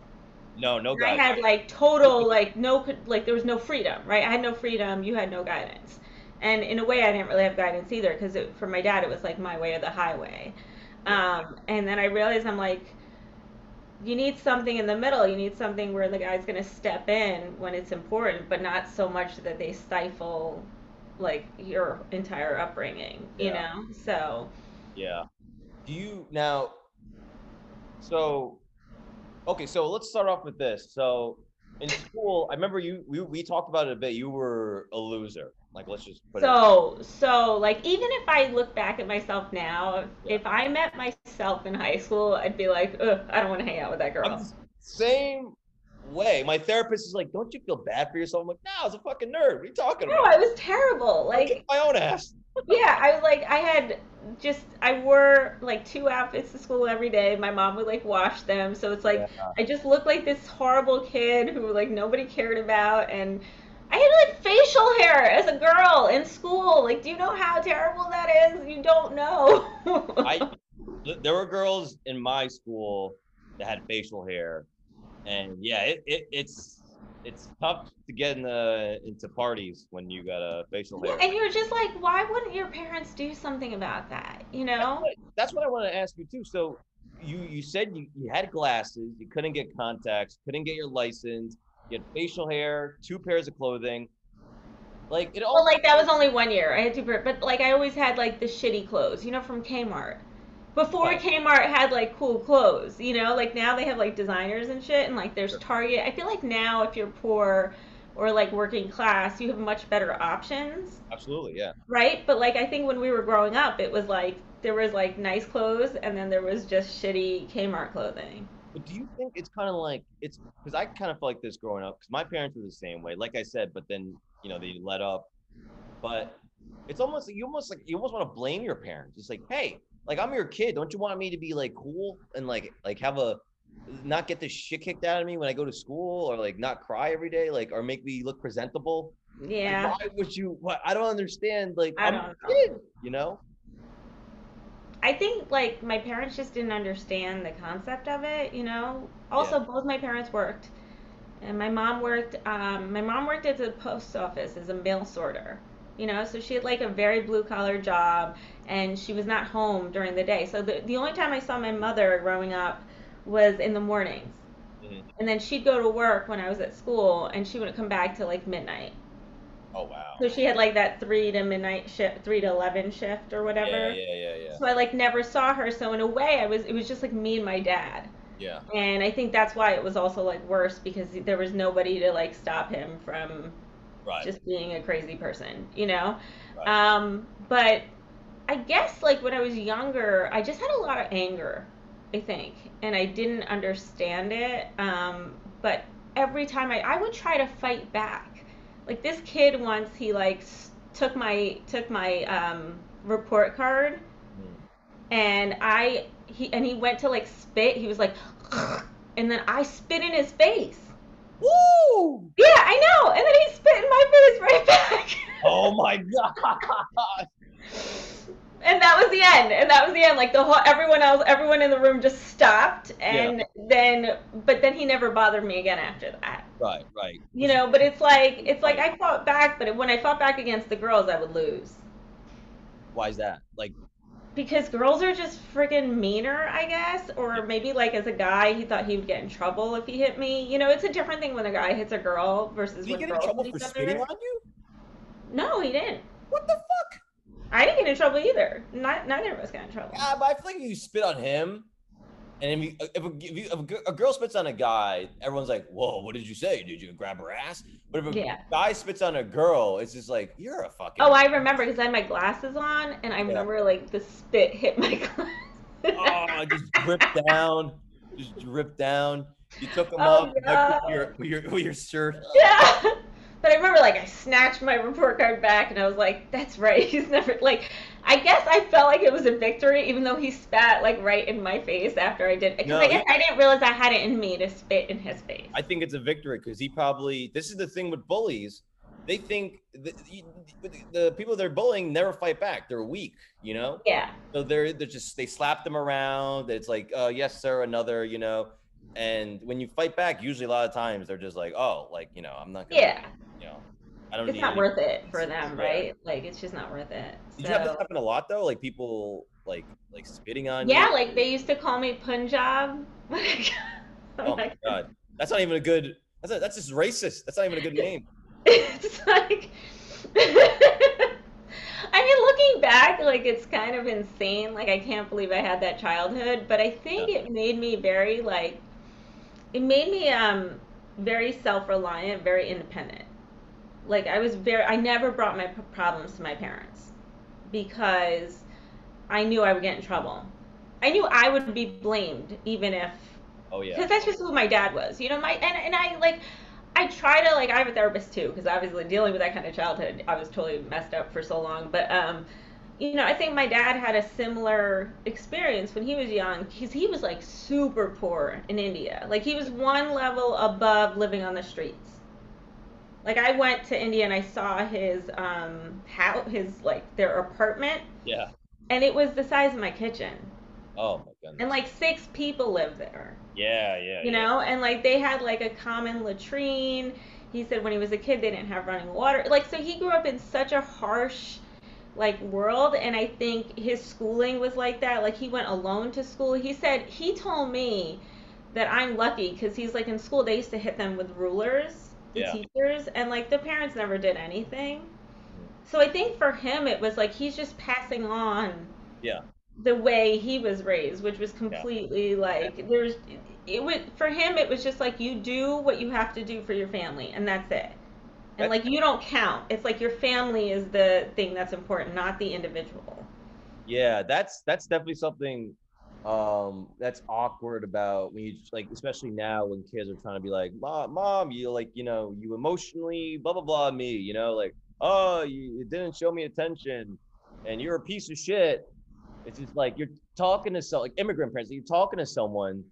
Speaker 1: No, no
Speaker 2: guidance.
Speaker 1: I
Speaker 2: had like total like no like there was no freedom, right? I had no freedom. You had no guidance, and in a way, I didn't really have guidance either because for my dad, it was like my way or the highway. Um, and then I realized I'm like, you need something in the middle. You need something where the guy's gonna step in when it's important, but not so much that they stifle like your entire upbringing. You
Speaker 1: Yeah.
Speaker 2: know, so
Speaker 1: Yeah. Do you now? So, okay. So let's start off with this. So in school, I remember you. We we talked about it a bit. You were a loser. Like let's just put it.
Speaker 2: So, so like even if I look back at myself now, if,
Speaker 1: Yeah.
Speaker 2: if I met myself in high school, I'd be like, Ugh, I don't want to hang out with that
Speaker 1: I'm
Speaker 2: girl.
Speaker 1: same way. My therapist is like, "Don't you feel bad for yourself?" I'm like, "No, I was a fucking nerd. What are you talking
Speaker 2: No,
Speaker 1: about?"
Speaker 2: No, I was terrible. Like,
Speaker 1: my own ass.
Speaker 2: Yeah, I was like, I had just, I wore like two outfits to school every day. My mom would like wash them, so it's like
Speaker 1: Yeah.
Speaker 2: I just looked like this horrible kid who like nobody cared about, and I had like facial hair as a girl in school. Like, do you know how terrible that is? You don't know.
Speaker 1: I there were girls in my school that had facial hair, and yeah, it, it it's it's tough to get in the into parties when you got a facial
Speaker 2: Yeah,
Speaker 1: hair.
Speaker 2: and you're just like, why wouldn't your parents do something about that? You
Speaker 1: That's
Speaker 2: know?
Speaker 1: what, that's what I want to ask you too. So you you said you, you had glasses, you couldn't get contacts, couldn't get your license, you had facial hair, two pairs of clothing. Like it all.
Speaker 2: Well, like that was only one year. I had to, but like I always had like the shitty clothes, you know, from Kmart. Before
Speaker 1: Right.
Speaker 2: Kmart had like cool clothes, you know, like now they have like designers and shit, and like there's. Target. I feel like now if you're poor or like working class, you have much better options,
Speaker 1: absolutely, yeah.
Speaker 2: right? But like I think when we were growing up, it was like there was like nice clothes, and then there was just shitty Kmart clothing.
Speaker 1: But do you think it's kind of like it's because I kind of felt like this growing up because my parents were the same way, like I said, but then you know they let up. But it's almost you almost like you almost want to blame your parents. It's like, hey, like I'm your kid, don't you want me to be like cool and like like have a not get the shit kicked out of me when I go to school or like not cry every day, like or make me look presentable? Like,
Speaker 2: Yeah,
Speaker 1: why would you? What I don't understand. Like
Speaker 2: I
Speaker 1: I'm
Speaker 2: don't
Speaker 1: a kid, you know?
Speaker 2: I think like my parents just didn't understand the concept of it, you know. Also,
Speaker 1: Yeah.
Speaker 2: both my parents worked, and my mom worked. Um, my mom worked at the post office as a mail sorter, you know. So she had like a very blue collar job, and she was not home during the day. So the the only time I saw my mother growing up was in the mornings,
Speaker 1: Mhm.
Speaker 2: and then she'd go to work when I was at school, and she wouldn't come back till like midnight.
Speaker 1: Oh wow.
Speaker 2: So she had like that three to midnight shift, three to eleven shift or whatever.
Speaker 1: Yeah, yeah, yeah, yeah,
Speaker 2: So I like never saw her. So in a way, I was it was just like me and my dad.
Speaker 1: yeah.
Speaker 2: And I think that's why it was also like worse because there was nobody to like stop him from
Speaker 1: Right.
Speaker 2: just being a crazy person, you know.
Speaker 1: right.
Speaker 2: Um, but I guess like when I was younger, I just had a lot of anger, I think, and I didn't understand it. Um, but every time I I would try to fight back. Like this kid once, he like took my took my um, report card
Speaker 1: Mm.
Speaker 2: and I he and he went to like spit. He was like, and then I spit in his face.
Speaker 1: Woo!
Speaker 2: Yeah, I know. And then he spit in my face right back.
Speaker 1: Oh my god!
Speaker 2: and that was the end. And that was the end. Like the whole everyone else, everyone in the room just stopped. And then, but then he never bothered me again after that.
Speaker 1: Right, right.
Speaker 2: You know. But it's like it's like I fought back, but when I fought back against the girls, I would lose.
Speaker 1: Why is that? Like,
Speaker 2: Because girls are just friggin' meaner, I guess. Or maybe like as a guy, he thought he would get in trouble if he hit me. You know, it's a different thing when a guy hits a girl versus
Speaker 1: did he
Speaker 2: when
Speaker 1: get in trouble for spitting on you?
Speaker 2: No, he didn't.
Speaker 1: What the fuck?
Speaker 2: I didn't get in trouble either. Not, neither of us got in trouble.
Speaker 1: Yeah, but I feel like you spit on him, and if, you, if, a, if, you, if a, girl spits on a guy, everyone's like, "Whoa, what did you say? Did you grab her ass?" But if a
Speaker 2: Yeah.
Speaker 1: guy spits on a girl, it's just like, "You're a fucking."
Speaker 2: Oh, I remember because I had my glasses on, and I
Speaker 1: Yeah.
Speaker 2: remember like the spit hit my glasses.
Speaker 1: oh, just drip down, just drip down. You took them
Speaker 2: Oh,
Speaker 1: off
Speaker 2: no.
Speaker 1: with, your, with your with your shirt.
Speaker 2: yeah. But I remember like I snatched my report card back, and I was like, "That's right. He's never like." I guess I felt like it was a victory, even though he spat like right in my face after I did. Because
Speaker 1: No,
Speaker 2: I guess
Speaker 1: he-
Speaker 2: I didn't realize I had it in me to spit in his face.
Speaker 1: I think it's a victory because he probably. This is the thing with bullies. They think the, the people they're bullying never fight back. They're weak, you know.
Speaker 2: yeah.
Speaker 1: So they're they're just they slap them around. It's like, uh, yes, sir, another, you know. And when you fight back, usually a lot of times they're just like, oh, like you know, I'm not gonna,
Speaker 2: Yeah.
Speaker 1: you know, I don't
Speaker 2: It's
Speaker 1: need.
Speaker 2: not
Speaker 1: any-
Speaker 2: worth it for them,
Speaker 1: Yeah.
Speaker 2: right? Like it's just not worth it.
Speaker 1: Did you have this happen a lot though? Like people like like spitting on
Speaker 2: Yeah,
Speaker 1: you?
Speaker 2: like they used to call me Punjab.
Speaker 1: Oh my god, that's not even a good. That's a, that's just racist. That's not even a good name.
Speaker 2: it's like I mean looking back like it's kind of insane like I can't believe I had that childhood but I think
Speaker 1: Yeah.
Speaker 2: it made me very like it made me um very self-reliant very independent like I was very I never brought my problems to my parents because I knew I would get in trouble. I knew I would be blamed even if
Speaker 1: Oh yeah.
Speaker 2: because that's just who my dad was you know my and, and i like i try to like i have a therapist too because obviously dealing with that kind of childhood i was totally messed up for so long but um you know i think my dad had a similar experience when he was young because he was like super poor in india. Like he was one level above living on the streets like i went to india and i saw his um how his like their apartment
Speaker 1: Yeah.
Speaker 2: and it was the size of my kitchen
Speaker 1: Oh my goodness.
Speaker 2: and like six people live there.
Speaker 1: Yeah, yeah.
Speaker 2: you
Speaker 1: yeah.
Speaker 2: know and like they had like a common latrine he said when he was a kid they didn't have running water like so he grew up in such a harsh like world and i think his schooling was like that like he went alone to school he said he told me that i'm lucky because he's like in school they used to hit them with rulers the
Speaker 1: Yeah.
Speaker 2: teachers and like the parents never did anything so i think for him it was like he's just passing on
Speaker 1: Yeah.
Speaker 2: the way he was raised, which was completely like there's it was for him it was just like you do what you have to do for your family and that's it. And
Speaker 1: That's-
Speaker 2: like you don't count. It's like your family is the thing that's important, not the individual.
Speaker 1: Yeah, that's that's definitely something um that's awkward about when you like especially now when kids are trying to be like mom mom you like you know you emotionally blah blah blah me you know like oh you, you didn't show me attention and you're a piece of shit. It's just like you're talking to some like immigrant parents you're talking to someone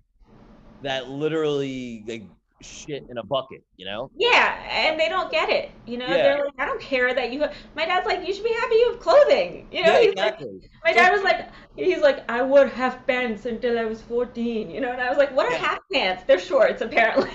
Speaker 1: that literally like shit in a bucket you know
Speaker 2: Yeah, and they don't get it. You know,
Speaker 1: Yeah.
Speaker 2: they're like, I don't care that you. Have... My dad's like, you should be happy you have clothing. You know,
Speaker 1: yeah
Speaker 2: he's like,
Speaker 1: exactly
Speaker 2: my dad was like, he's like, I wore half pants until I was 14. You know, and I was like, what are
Speaker 1: Yeah.
Speaker 2: half pants? They're shorts apparently.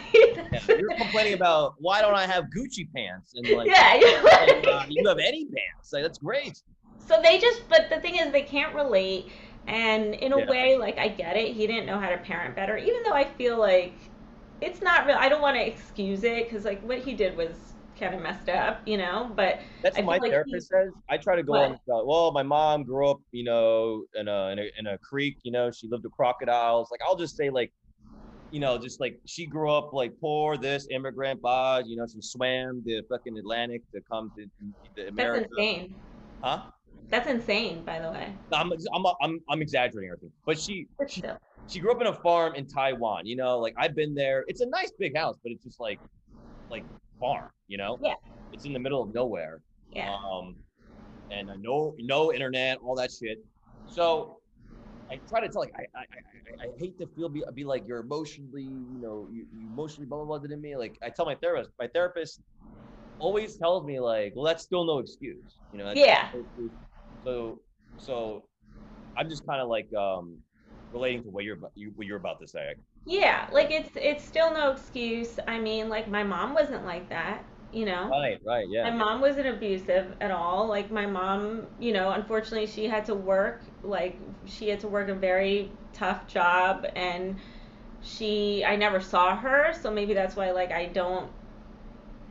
Speaker 1: Yeah, you're complaining about why don't i have gucci pants and like
Speaker 2: yeah, like,
Speaker 1: and, uh, you have any pants like that's great
Speaker 2: So they just, but the thing is, they can't relate. And in a way, like, I get it. He didn't know how to parent better, even though I feel like it's not real. I don't want to excuse it because, like, what he did was kind of messed up, you know? But
Speaker 1: That's what my
Speaker 2: like
Speaker 1: therapist says. I try to go
Speaker 2: What?
Speaker 1: on. Well, my mom grew up, you know, in a, in a in a creek. You know, she lived with crocodiles. Like I'll just say, like, you know, just like she grew up like poor, this immigrant, blah. You know, she swam the fucking Atlantic to come to, to
Speaker 2: that's
Speaker 1: America.
Speaker 2: insane.
Speaker 1: Huh?
Speaker 2: That's insane, by the way.
Speaker 1: I'm, I'm I'm I'm exaggerating everything, but she
Speaker 2: But
Speaker 1: she she grew up in a farm in Taiwan. You know, like I've been there. It's a nice big house, but it's just like like farm. You know.
Speaker 2: Yeah.
Speaker 1: It's in the middle of nowhere.
Speaker 2: Yeah.
Speaker 1: um, and know no internet, all that shit. So I try to tell like I I, I, I hate to feel be, be like you're emotionally you know you, you emotionally blah blah blah to me. Like I tell my therapist, my therapist always tells me like, well that's still no excuse, you know.
Speaker 2: Yeah.
Speaker 1: no. So so I'm just kind of like um relating to what you're about you, what you're about to say.
Speaker 2: Yeah. Like, it's, it's still no excuse. I mean, like, my mom wasn't like that, you know?
Speaker 1: Right, right, yeah.
Speaker 2: My mom wasn't abusive at all. Like my mom, you know, unfortunately she had to work like she had to work a very tough job and she I never saw her, so maybe that's why like I don't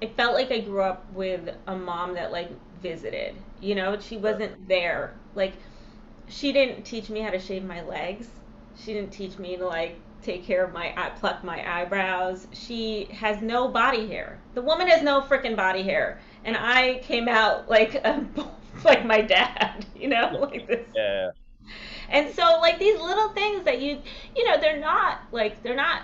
Speaker 2: it felt like I grew up with a mom that like visited. You know, she wasn't there. Like she didn't teach me how to shave my legs. She didn't teach me to like take care of my eye, pluck my eyebrows. She has no body hair. The woman has no freaking body hair, and I came out like a, like my dad, you know, like this.
Speaker 1: yeah,
Speaker 2: And so like these little things that you you know, they're not like they're not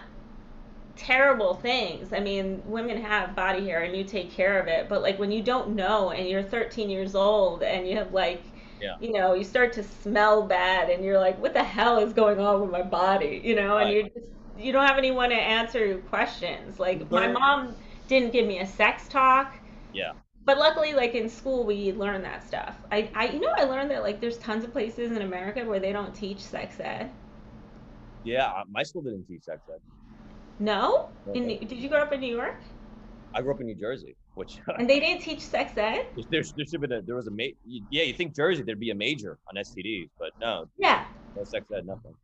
Speaker 2: terrible things. I mean, women have body hair and you take care of it, but like when you don't know and you're 13 years old and you have like
Speaker 1: Yeah.
Speaker 2: you know, you start to smell bad and you're like what the hell is going on with my body, you know, and you just you don't have anyone to answer your questions. Like my mom didn't give me a sex talk.
Speaker 1: Yeah.
Speaker 2: But luckily, like in school, we learn that stuff. I, I, you know, I learned that like there's tons of places in America where they don't teach sex ed.
Speaker 1: yeah. uh, My school didn't teach sex ed.
Speaker 2: No? In, did you grow up in New York?
Speaker 1: I grew up in New Jersey, which
Speaker 2: And they didn't teach sex ed?
Speaker 1: there, there should have been a there was a ma- yeah you think Jersey there'd be a major on STDs but no
Speaker 2: Yeah.
Speaker 1: no sex ed nothing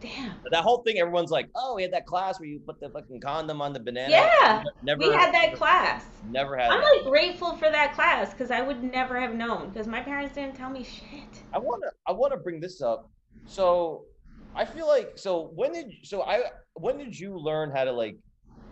Speaker 2: Damn.
Speaker 1: But that whole thing everyone's like oh we had that class where you put the fucking condom on the banana
Speaker 2: Yeah.
Speaker 1: never
Speaker 2: We had that
Speaker 1: never,
Speaker 2: class.
Speaker 1: never had
Speaker 2: I'm
Speaker 1: that.
Speaker 2: like grateful for that class because I would never have known because my parents didn't tell me shit.
Speaker 1: I want to I want to bring this up so I feel like so when did so I when did you learn how to like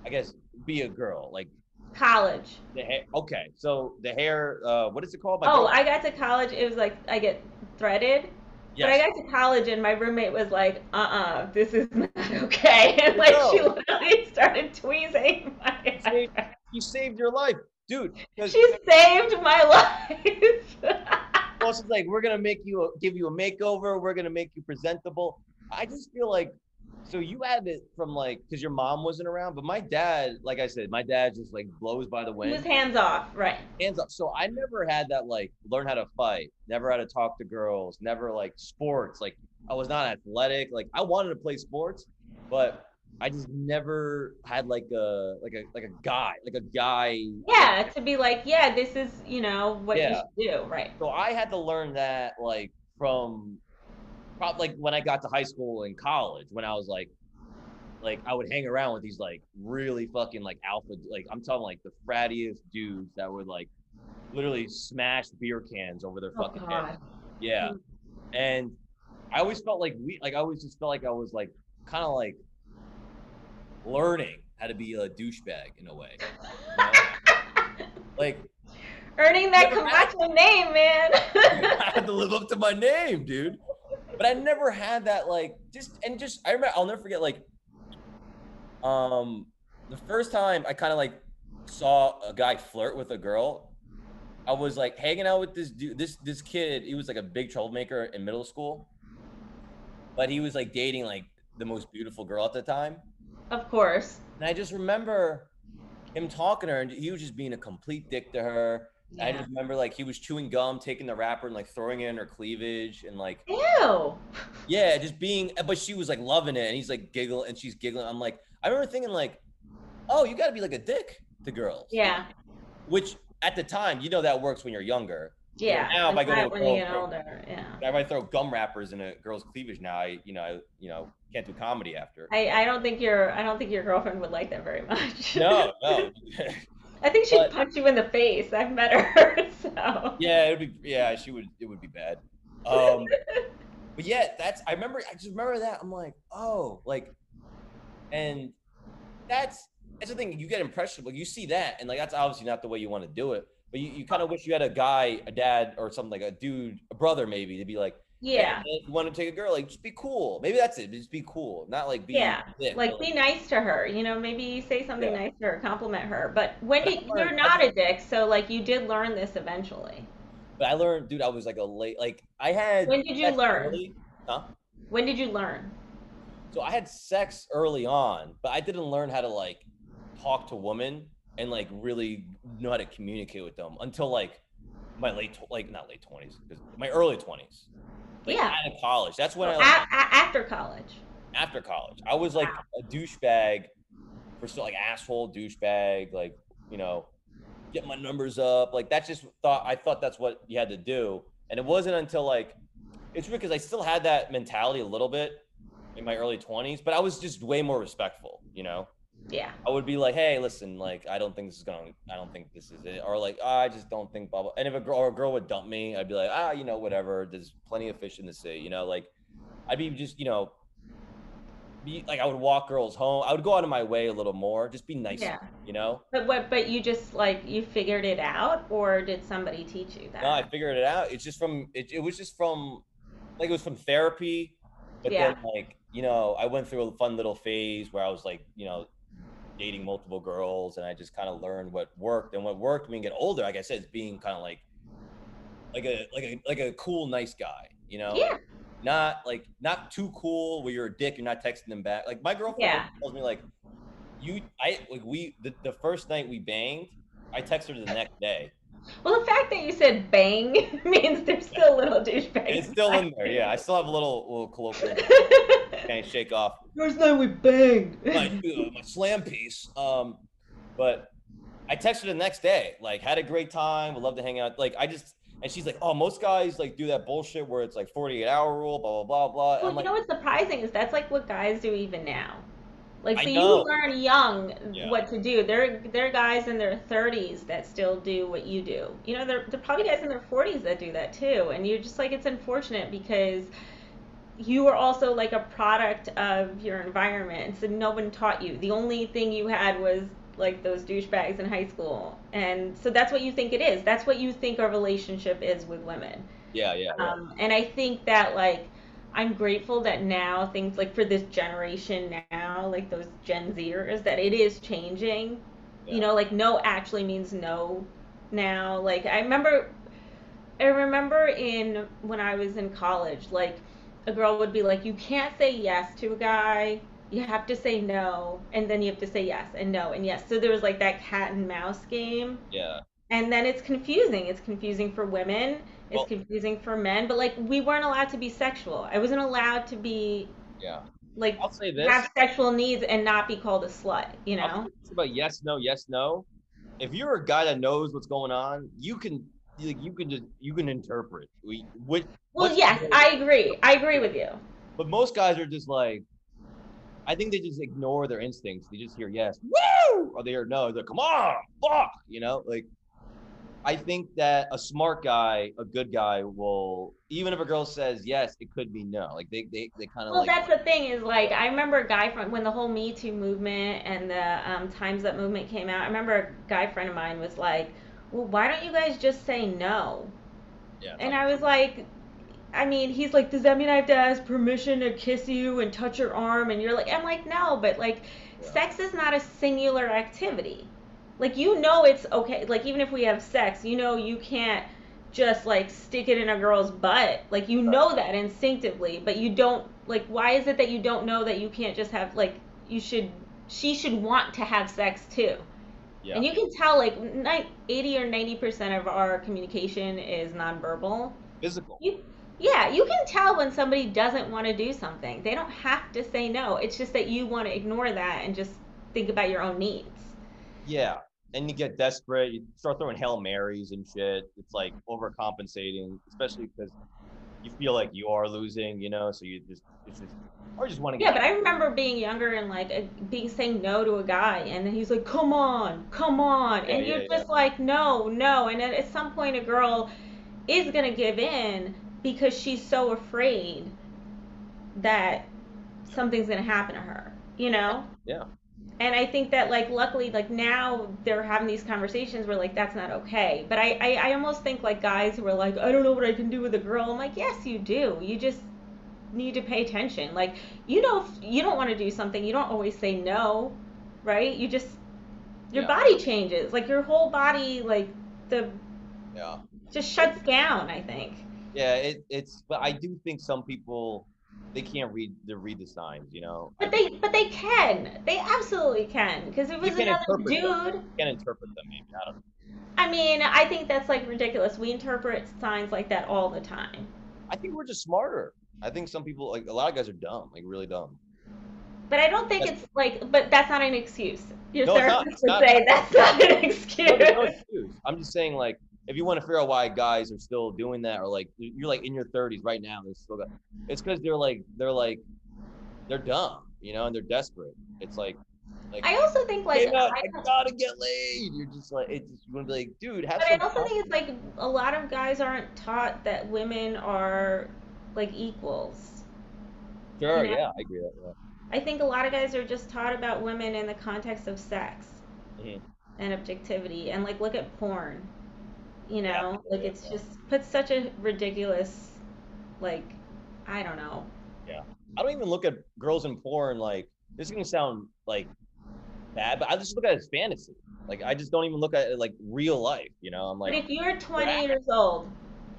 Speaker 1: I guess be a girl like
Speaker 2: College.
Speaker 1: the hair okay so the hair uh what is it called My
Speaker 2: Oh,
Speaker 1: girl-
Speaker 2: I got to college. It was like I get threaded. yes. But I got to college and my roommate was like, uh-uh, this is not okay. And like she literally started tweezing my eyebrows.
Speaker 1: you saved your life dude
Speaker 2: She saved my life.
Speaker 1: Well, she's like, we're gonna make you give you a makeover. We're gonna make you presentable. I just feel like so you had it from like because your mom wasn't around, but my dad, like I said, my dad just like blows by the wind.
Speaker 2: He was hands off, right?
Speaker 1: hands off. So I never had that like learn how to fight, never had to talk to girls, never like sports. Like I was not athletic. Like I wanted to play sports, but I just never had like a like a like a guy, like a guy.
Speaker 2: Yeah, to be like, yeah, this is, you know, what you should do, right?
Speaker 1: So I had to learn that like from probably like when I got to high school and college when I was like like I would hang around with these like really fucking like alpha like I'm talking like the frattiest dudes that would like literally smash beer cans over their
Speaker 2: Oh
Speaker 1: fucking head. Yeah. Mm. And I always felt like we like I always just felt like I was like kind of like learning how to be a douchebag in a way. you know? like
Speaker 2: Earning that
Speaker 1: Never
Speaker 2: name, man.
Speaker 1: I had to live up to my name, dude. But I never had that like just and just I remember I'll never forget like um the first time I kind of like saw a guy flirt with a girl. I was like hanging out with this dude this this kid, he was like a big troublemaker in middle school. But he was like dating like the most beautiful girl at the time.
Speaker 2: of course.
Speaker 1: And I just remember him talking to her and he was just being a complete dick to her. I just remember like he was chewing gum, taking the wrapper and like throwing it in her cleavage and like
Speaker 2: Ew.
Speaker 1: yeah, just being but she was like loving it and he's like giggling and she's giggling. I'm like, I remember thinking like, oh, you gotta be like a dick to girls.
Speaker 2: Yeah.
Speaker 1: Which at the time, you know that works when you're younger.
Speaker 2: Yeah.
Speaker 1: now if I go to a girl
Speaker 2: get older. Yeah.
Speaker 1: If I throw gum wrappers in a girl's cleavage now, I you know, I you know, can't do comedy after.
Speaker 2: I, I don't think your I don't think your girlfriend would like that very much.
Speaker 1: No, no.
Speaker 2: I think she'd
Speaker 1: But-
Speaker 2: punch you in the face. I've met her, so.
Speaker 1: yeah, it would be yeah, she would it would be bad. Um but yeah, that's I remember I just remember that. I'm like, oh, like and that's that's the thing, you get impressionable, you see that, and like that's obviously not the way you want to do it. But you, you kind of wish you had a guy, a dad, or something like a dude, a brother maybe, to be like,
Speaker 2: Yeah.
Speaker 1: if you want to take a girl, like just be cool. Maybe that's it. Just be cool, not like be
Speaker 2: Yeah, Like be nice to her, you know, maybe say something
Speaker 1: Yeah.
Speaker 2: nice to her, compliment her. But when
Speaker 1: But I
Speaker 2: did
Speaker 1: learned-
Speaker 2: you're not a dick, so like you did learn this eventually.
Speaker 1: But I learned, dude, I was like a late, like I had.
Speaker 2: When did you learn?
Speaker 1: early. Huh?
Speaker 2: When did you learn?
Speaker 1: So I had sex early on, but I didn't learn how to like talk to women and like really know how to communicate with them until like my late, like not late twenties, my early twenties. Like
Speaker 2: Yeah.
Speaker 1: out of college. That's when I like,
Speaker 2: a- after college.
Speaker 1: after college. I was like a douchebag for still like asshole douchebag, like you know, get my numbers up. Like that's just thought I thought that's what you had to do, and it wasn't until like it's weird because I still had that mentality a little bit in my early twenties, but I was just way more respectful. You know,
Speaker 2: Yeah.
Speaker 1: I would be like, hey, listen, like I don't think this is gonna, I don't think this is it, or like "Ah, I just don't think blah blah. And if a girl or a girl would dump me, I'd be like, ah, you know, whatever. There's plenty of fish in the sea. You know, like I'd be just, you know, be like I would walk girls home. I would go out of my way a little more, just be nice
Speaker 2: Yeah.
Speaker 1: You know.
Speaker 2: But what? But you just like you figured it out, or did somebody teach you that?
Speaker 1: No, I figured it out. It's just from it, it was just from like it was from therapy. But
Speaker 2: Yeah.
Speaker 1: then like, you know, I went through a fun little phase where I was like, you know, dating multiple girls and I just kind of learned what worked. And what worked when you get older, like I said, is being kind of like like a like a like a cool, nice guy, you know?
Speaker 2: Yeah.
Speaker 1: Not like not too cool where you're a dick, you're not texting them back. Like my girlfriend
Speaker 2: Yeah.
Speaker 1: tells me like you I like we the, the first night we banged, I text her the next day.
Speaker 2: Well, the fact that you said bang means there's still a little douchebag.
Speaker 1: It's still in there, yeah. I still have a little little colloquial can't shake off
Speaker 2: First night we banged.
Speaker 1: my, uh, my slam piece. Um, but I texted her the next day, like, had a great time, would love to hang out. Like, I just, and she's like, oh, most guys like do that bullshit where it's like 48 hour rule, blah, blah, blah, blah.
Speaker 2: Well,
Speaker 1: I'm
Speaker 2: you
Speaker 1: like,
Speaker 2: know what's surprising is that's like what guys do even now. Like, so you learn young
Speaker 1: Yeah.
Speaker 2: what to do. There, there are guys in their 30s that still do what you do. You know, there, there are probably guys in their 40s that do that too. And you're just like, it's unfortunate because you are also like a product of your environment. So no one taught you. The only thing you had was like those douchebags in high school. And so that's what you think it is. That's what you think a relationship is with women.
Speaker 1: yeah, yeah, yeah.
Speaker 2: Um, and I think that like I'm grateful that now things like for this generation now, like those Gen Zers, that it is changing.
Speaker 1: Yeah.
Speaker 2: You know, like no actually means no now. Like I remember I remember in when I was in college, like a girl would be like, you can't say yes to a guy. You have to say no, and then you have to say yes and no and yes. So there was like that cat and mouse game.
Speaker 1: Yeah.
Speaker 2: And then it's confusing. It's confusing for women. It's
Speaker 1: Well-
Speaker 2: confusing for men. But like we weren't allowed to be sexual. I wasn't allowed to be
Speaker 1: Yeah.
Speaker 2: like
Speaker 1: I'll say this.
Speaker 2: have sexual needs and not be called a slut. You know?
Speaker 1: about yes, no, yes, no. If you're a guy that knows what's going on, you can like you can just you can interpret. We what
Speaker 2: Well, yes, I agree. I agree with you.
Speaker 1: But most guys are just like, I think they just ignore their instincts. They just hear yes, woo, or they hear no. They're like, come on, fuck, you know. Like, I think that a smart guy, a good guy, will even if a girl says yes, it could be no. Like they they, they kind of
Speaker 2: Well,
Speaker 1: like
Speaker 2: that's the thing is like I remember a guy from when the whole Me Too movement and the um, Times Up movement came out. I remember a guy friend of mine was like, "Well, why don't you guys just say no?"
Speaker 1: yeah,
Speaker 2: And I was like, I mean, he's like, does that mean I have to ask permission to kiss you and touch your arm? And you're like, I'm like, no, but like,
Speaker 1: Yeah.
Speaker 2: sex is not a singular activity. Like, you know, it's okay. Like, even if we have sex, you know, you can't just like stick it in a girl's butt. Like, you know that instinctively, but you don't, like, why is it that you don't know that you can't just have, like, you should, she should want to have sex too.
Speaker 1: yeah,
Speaker 2: And you can tell, like, ni- 80 or 90% of our communication is nonverbal.
Speaker 1: physical.
Speaker 2: You, yeah, you can tell when somebody doesn't want to do something. They don't have to say no. It's just that you want to ignore that and just think about your own needs.
Speaker 1: Yeah. And you get desperate. You start throwing hail marys and shit. It's like overcompensating, especially because you feel like you are losing, you know. So you just, it's just, or just want to
Speaker 2: Yeah, but I remember being younger and like uh, being saying no to a guy, and then he's like, "Come on, come on,"
Speaker 1: Yeah,
Speaker 2: and
Speaker 1: yeah,
Speaker 2: you're just like, "No, no," and then at some point a girl is gonna give in because she's so afraid that something's gonna happen to her, you know.
Speaker 1: Yeah.
Speaker 2: And I think that like luckily like now they're having these conversations where like that's not okay. But I, I I almost think like guys who are like I don't know what I can do with a girl. I'm like yes you do. You just need to pay attention. Like you know if you don't want to do something, you don't always say no, right? You just your
Speaker 1: Yeah.
Speaker 2: body changes. Like your whole body like the
Speaker 1: Yeah.
Speaker 2: just shuts down. I think.
Speaker 1: Yeah. It, it's, but I do think some people, they can't read the read the signs, you know.
Speaker 2: But they but they can. They absolutely can. Because if it was
Speaker 1: can
Speaker 2: another
Speaker 1: interpret them.
Speaker 2: dude.
Speaker 1: can't interpret them. Maybe I don't know.
Speaker 2: I mean, I think that's like ridiculous. We interpret signs like that all the time.
Speaker 1: I think we're just smarter. I think some people, like a lot of guys, are dumb, like really dumb.
Speaker 2: But I don't think
Speaker 1: That's-
Speaker 2: it's like, but that's not an excuse. Your
Speaker 1: No,
Speaker 2: therapist would say that's not an excuse.
Speaker 1: there's no excuse. I'm just saying, like, if you want to figure out why guys are still doing that, or like you're like in your 30s right now, they're still got. It's because they're like they're like they're dumb, you know, and they're desperate. It's like like
Speaker 2: I also think like,
Speaker 1: "Hey, man,
Speaker 2: I,
Speaker 1: I gotta get laid. You're just like it's just you want to be like, dude,
Speaker 2: but I also think it's like a lot of guys aren't taught that women are like equals.
Speaker 1: sure,
Speaker 2: you know?
Speaker 1: yeah, I agree with that.
Speaker 2: I think a lot of guys are just taught about women in the context of sex
Speaker 1: Yeah. Mhm.
Speaker 2: and objectivity, and like look at porn. You know,
Speaker 1: Yeah,
Speaker 2: like it's just puts such a ridiculous, like, I don't know. Yeah.
Speaker 1: I don't even look at girls in porn like this is gonna sound like bad, but I just look at it as fantasy. Like I just don't even look at it like real life. You know, I'm like But
Speaker 2: if you're 20
Speaker 1: Yeah.
Speaker 2: years old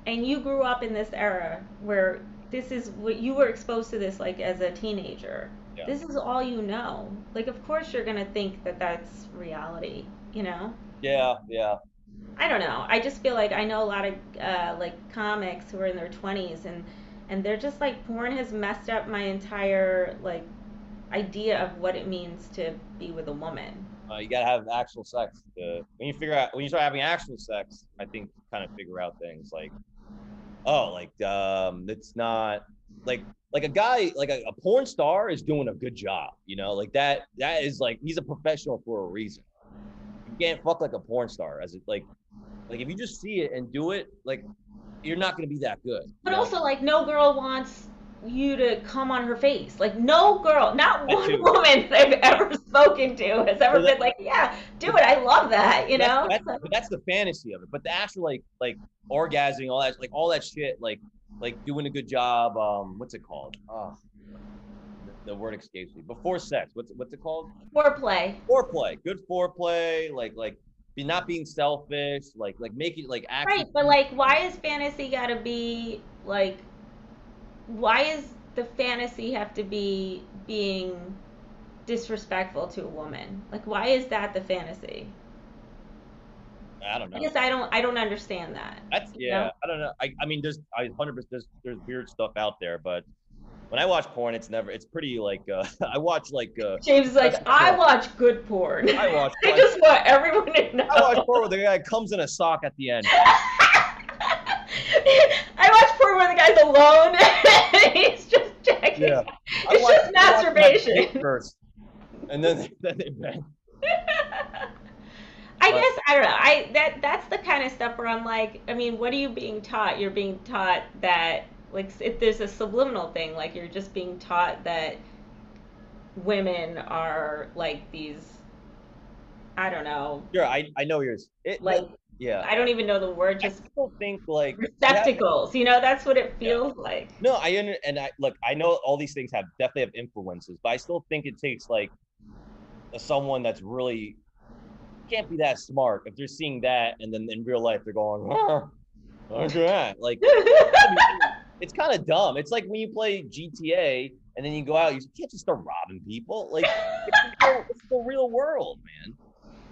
Speaker 2: and you grew up in this era where this is what you were exposed to this like as a teenager,
Speaker 1: Yeah.
Speaker 2: this is all you know. Like, of course, you're gonna think that that's reality. You know?
Speaker 1: yeah, yeah.
Speaker 2: I don't know. I just feel like I know a lot of uh, like comics who are in their 20s and and they're just like porn has messed up my entire like idea of what it means to be with a woman.
Speaker 1: Uh, you gotta have actual sex. To, when you figure out when you start having actual sex, I think kind of figure out things like, oh, like um, it's not like like a guy like a, a porn star is doing a good job. You know, like that that is like he's a professional for a reason. You can't fuck like a porn star as it like like if you just see it and do it like you're not gonna be that good.
Speaker 2: But
Speaker 1: know?
Speaker 2: also, like, no girl wants you to come on her face. Like, no girl, not
Speaker 1: That
Speaker 2: one
Speaker 1: too.
Speaker 2: woman I've ever spoken to has ever
Speaker 1: Well, that-
Speaker 2: been like, yeah, do it. I love that, you know?
Speaker 1: that's, that's, that's the fantasy of it. But the actual like like orgasming, all that like all that shit, like like doing a good job. Um, what's it called? Oh, the, word escapes me. Before sex, what's what's it called?
Speaker 2: Foreplay.
Speaker 1: Foreplay. Good foreplay. Like like be not being selfish. Like like making like.
Speaker 2: Right, but like, why is fantasy gotta be like why is the fantasy have to be being disrespectful to a woman? Like, why is that the fantasy?
Speaker 1: I don't know.
Speaker 2: I guess I don't. I don't understand that.
Speaker 1: That's yeah.
Speaker 2: know?
Speaker 1: I don't know. I, I mean, there's I hundred percent there's there's weird stuff out there, but when I watch porn, it's never. It's pretty like uh, I watch like uh,
Speaker 2: James is like, I
Speaker 1: cool.
Speaker 2: watch good porn.
Speaker 1: I watch.
Speaker 2: I just want everyone to know.
Speaker 1: I watch porn where the guy comes in a sock at the end.
Speaker 2: I watch porn where the guy's alone and he's just checking.
Speaker 1: Yeah.
Speaker 2: It's
Speaker 1: watch-
Speaker 2: just
Speaker 1: I watch my
Speaker 2: masturbation.
Speaker 1: first, and then then they bang.
Speaker 2: I guess I don't know. I that that's the kind of stuff where I'm like, I mean, what are you being taught? You're being taught that like if there's a subliminal thing, like you're just being taught that women are like these. I don't know,
Speaker 1: Yeah, I I know yours. It
Speaker 2: like
Speaker 1: yeah.
Speaker 2: I don't even know the word,
Speaker 1: I
Speaker 2: just
Speaker 1: still think like
Speaker 2: receptacles. You know, that's what it feels like.
Speaker 1: No, I under, and I look. I know all these things have definitely have influences, but I still think it takes like a- someone that's really can't be that smart if they're seeing that, and then in real life they're going, "Huh, look at that. Like it's kind of dumb. It's like when you play GTA and then you go out, you can't just start robbing people. Like it's the real, it's the real world, man.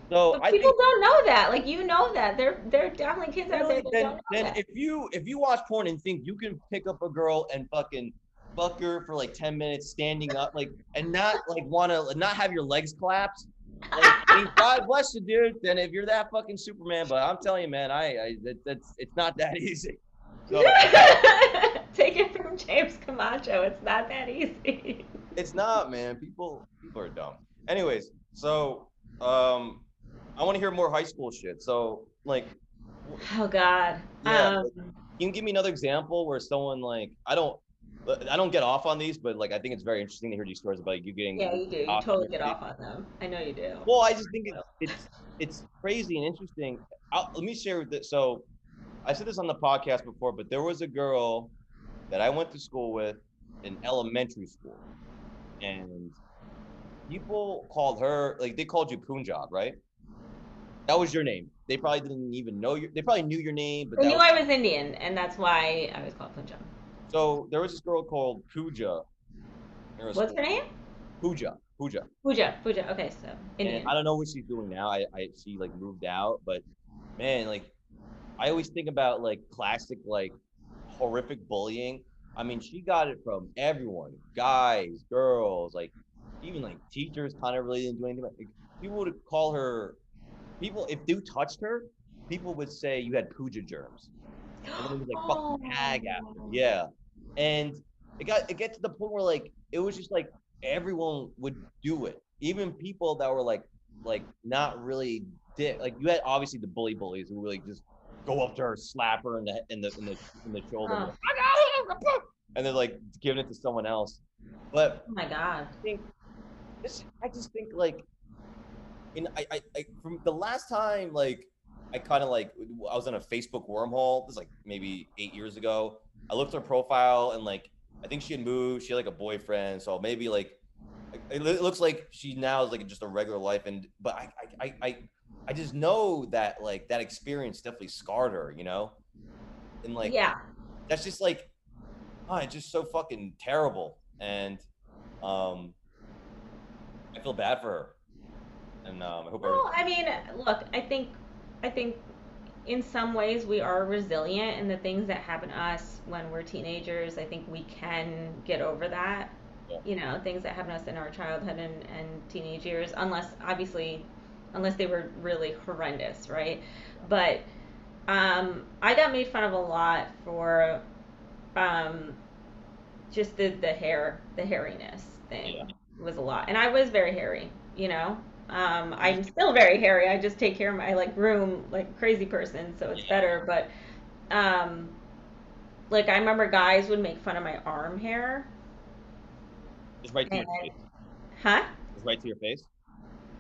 Speaker 1: So
Speaker 2: people
Speaker 1: think
Speaker 2: don't know that. Like you know that. There there are definitely kids out there
Speaker 1: then,
Speaker 2: don't know
Speaker 1: then
Speaker 2: that.
Speaker 1: if you if you watch porn and think you can pick up a girl and fucking fuck her for like 10 minutes standing up like and not like want to not have your legs collapse. like, I mean, God bless you, dude. Then if you're that fucking Superman, but I'm telling you, man, I, I that, that's it's not that easy. So
Speaker 2: Take it from James Camacho. It's not that easy.
Speaker 1: it's not, man. People people are dumb. Anyways, so um, I want to hear more high school shit. So like,
Speaker 2: Oh God.
Speaker 1: Yeah.
Speaker 2: Um,
Speaker 1: Can you give me another example where someone like I don't I don't get off on these, but like I think it's very interesting to hear these stories about you getting.
Speaker 2: yeah, you do. You totally get off on them. I know you do.
Speaker 1: Well, I just think it's it's it's crazy and interesting. I'll, let me share this. So I said this on the podcast before, but there was a girl that I went to school with in elementary school, and people called her like they called you Punjab, right? That was your name. They probably didn't even know your. They probably knew your name, but
Speaker 2: They knew
Speaker 1: was-
Speaker 2: I was Indian, and that's why I was called Punjab.
Speaker 1: So there was this girl called Pooja.
Speaker 2: What's
Speaker 1: school.
Speaker 2: her name?
Speaker 1: Pooja. Pooja.
Speaker 2: Puja. Puja. Okay, so Indian.
Speaker 1: And I don't know what she's doing now. I, I she like moved out, but man, like I always think about like classic like horrific bullying. I mean, she got it from everyone, guys, girls, like even like teachers kind of really didn't do anything. Like, people would call her people if you touched her, people would say you had Pooja germs. And then was like fucking tag after. Yeah. And it got it get to the point where like it was just like everyone would do it. Even people that were like like not really dick. Like you had obviously the bully bullies who really just go up to her, slap her in the in the in the in the shoulder,
Speaker 2: Oh.
Speaker 1: and then like giving it to someone else. But
Speaker 2: Oh my God.
Speaker 1: I think this I just think like in I, I, I from the last time like I kind of like I was on a Facebook wormhole. This is like maybe eight years ago. I looked at her profile and like I think she had moved. She had like a boyfriend, so maybe like it it looks like she now is like just a regular life. And but I I I I, I just know that like that experience definitely scarred her. You know, and like
Speaker 2: yeah.
Speaker 1: that's just like oh, it's just so fucking terrible and um i feel bad for her and um i hope
Speaker 2: Well, I mean, look, I think, I think, in some ways we are resilient, and the things that happen to us when we're teenagers, I think we can get over that.
Speaker 1: Yeah.
Speaker 2: You know, things that happen to us in our childhood and, and teenage years, unless obviously, unless they were really horrendous, right? But um, I got made fun of a lot for um, just the the hair, the hairiness thing
Speaker 1: Yeah.
Speaker 2: was a lot, and I was very hairy, you know. Um, I'm still very hairy. I just take care of my like groom like crazy person, so it's
Speaker 1: Yeah.
Speaker 2: better. But um, like I remember guys would make fun of my arm hair,
Speaker 1: just right to your face
Speaker 2: huh?
Speaker 1: just right to your face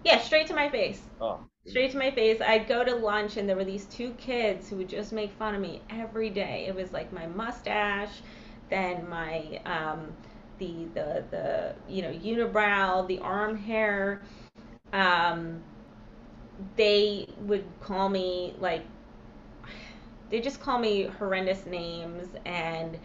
Speaker 2: Yeah, straight to my face.
Speaker 1: oh
Speaker 2: Straight to my face. I'd go to lunch and there were these two kids who would just make fun of me every day. It was like my mustache, then my um, the the the you know unibrow, the arm hair. Um, they would call me like they just call me horrendous names and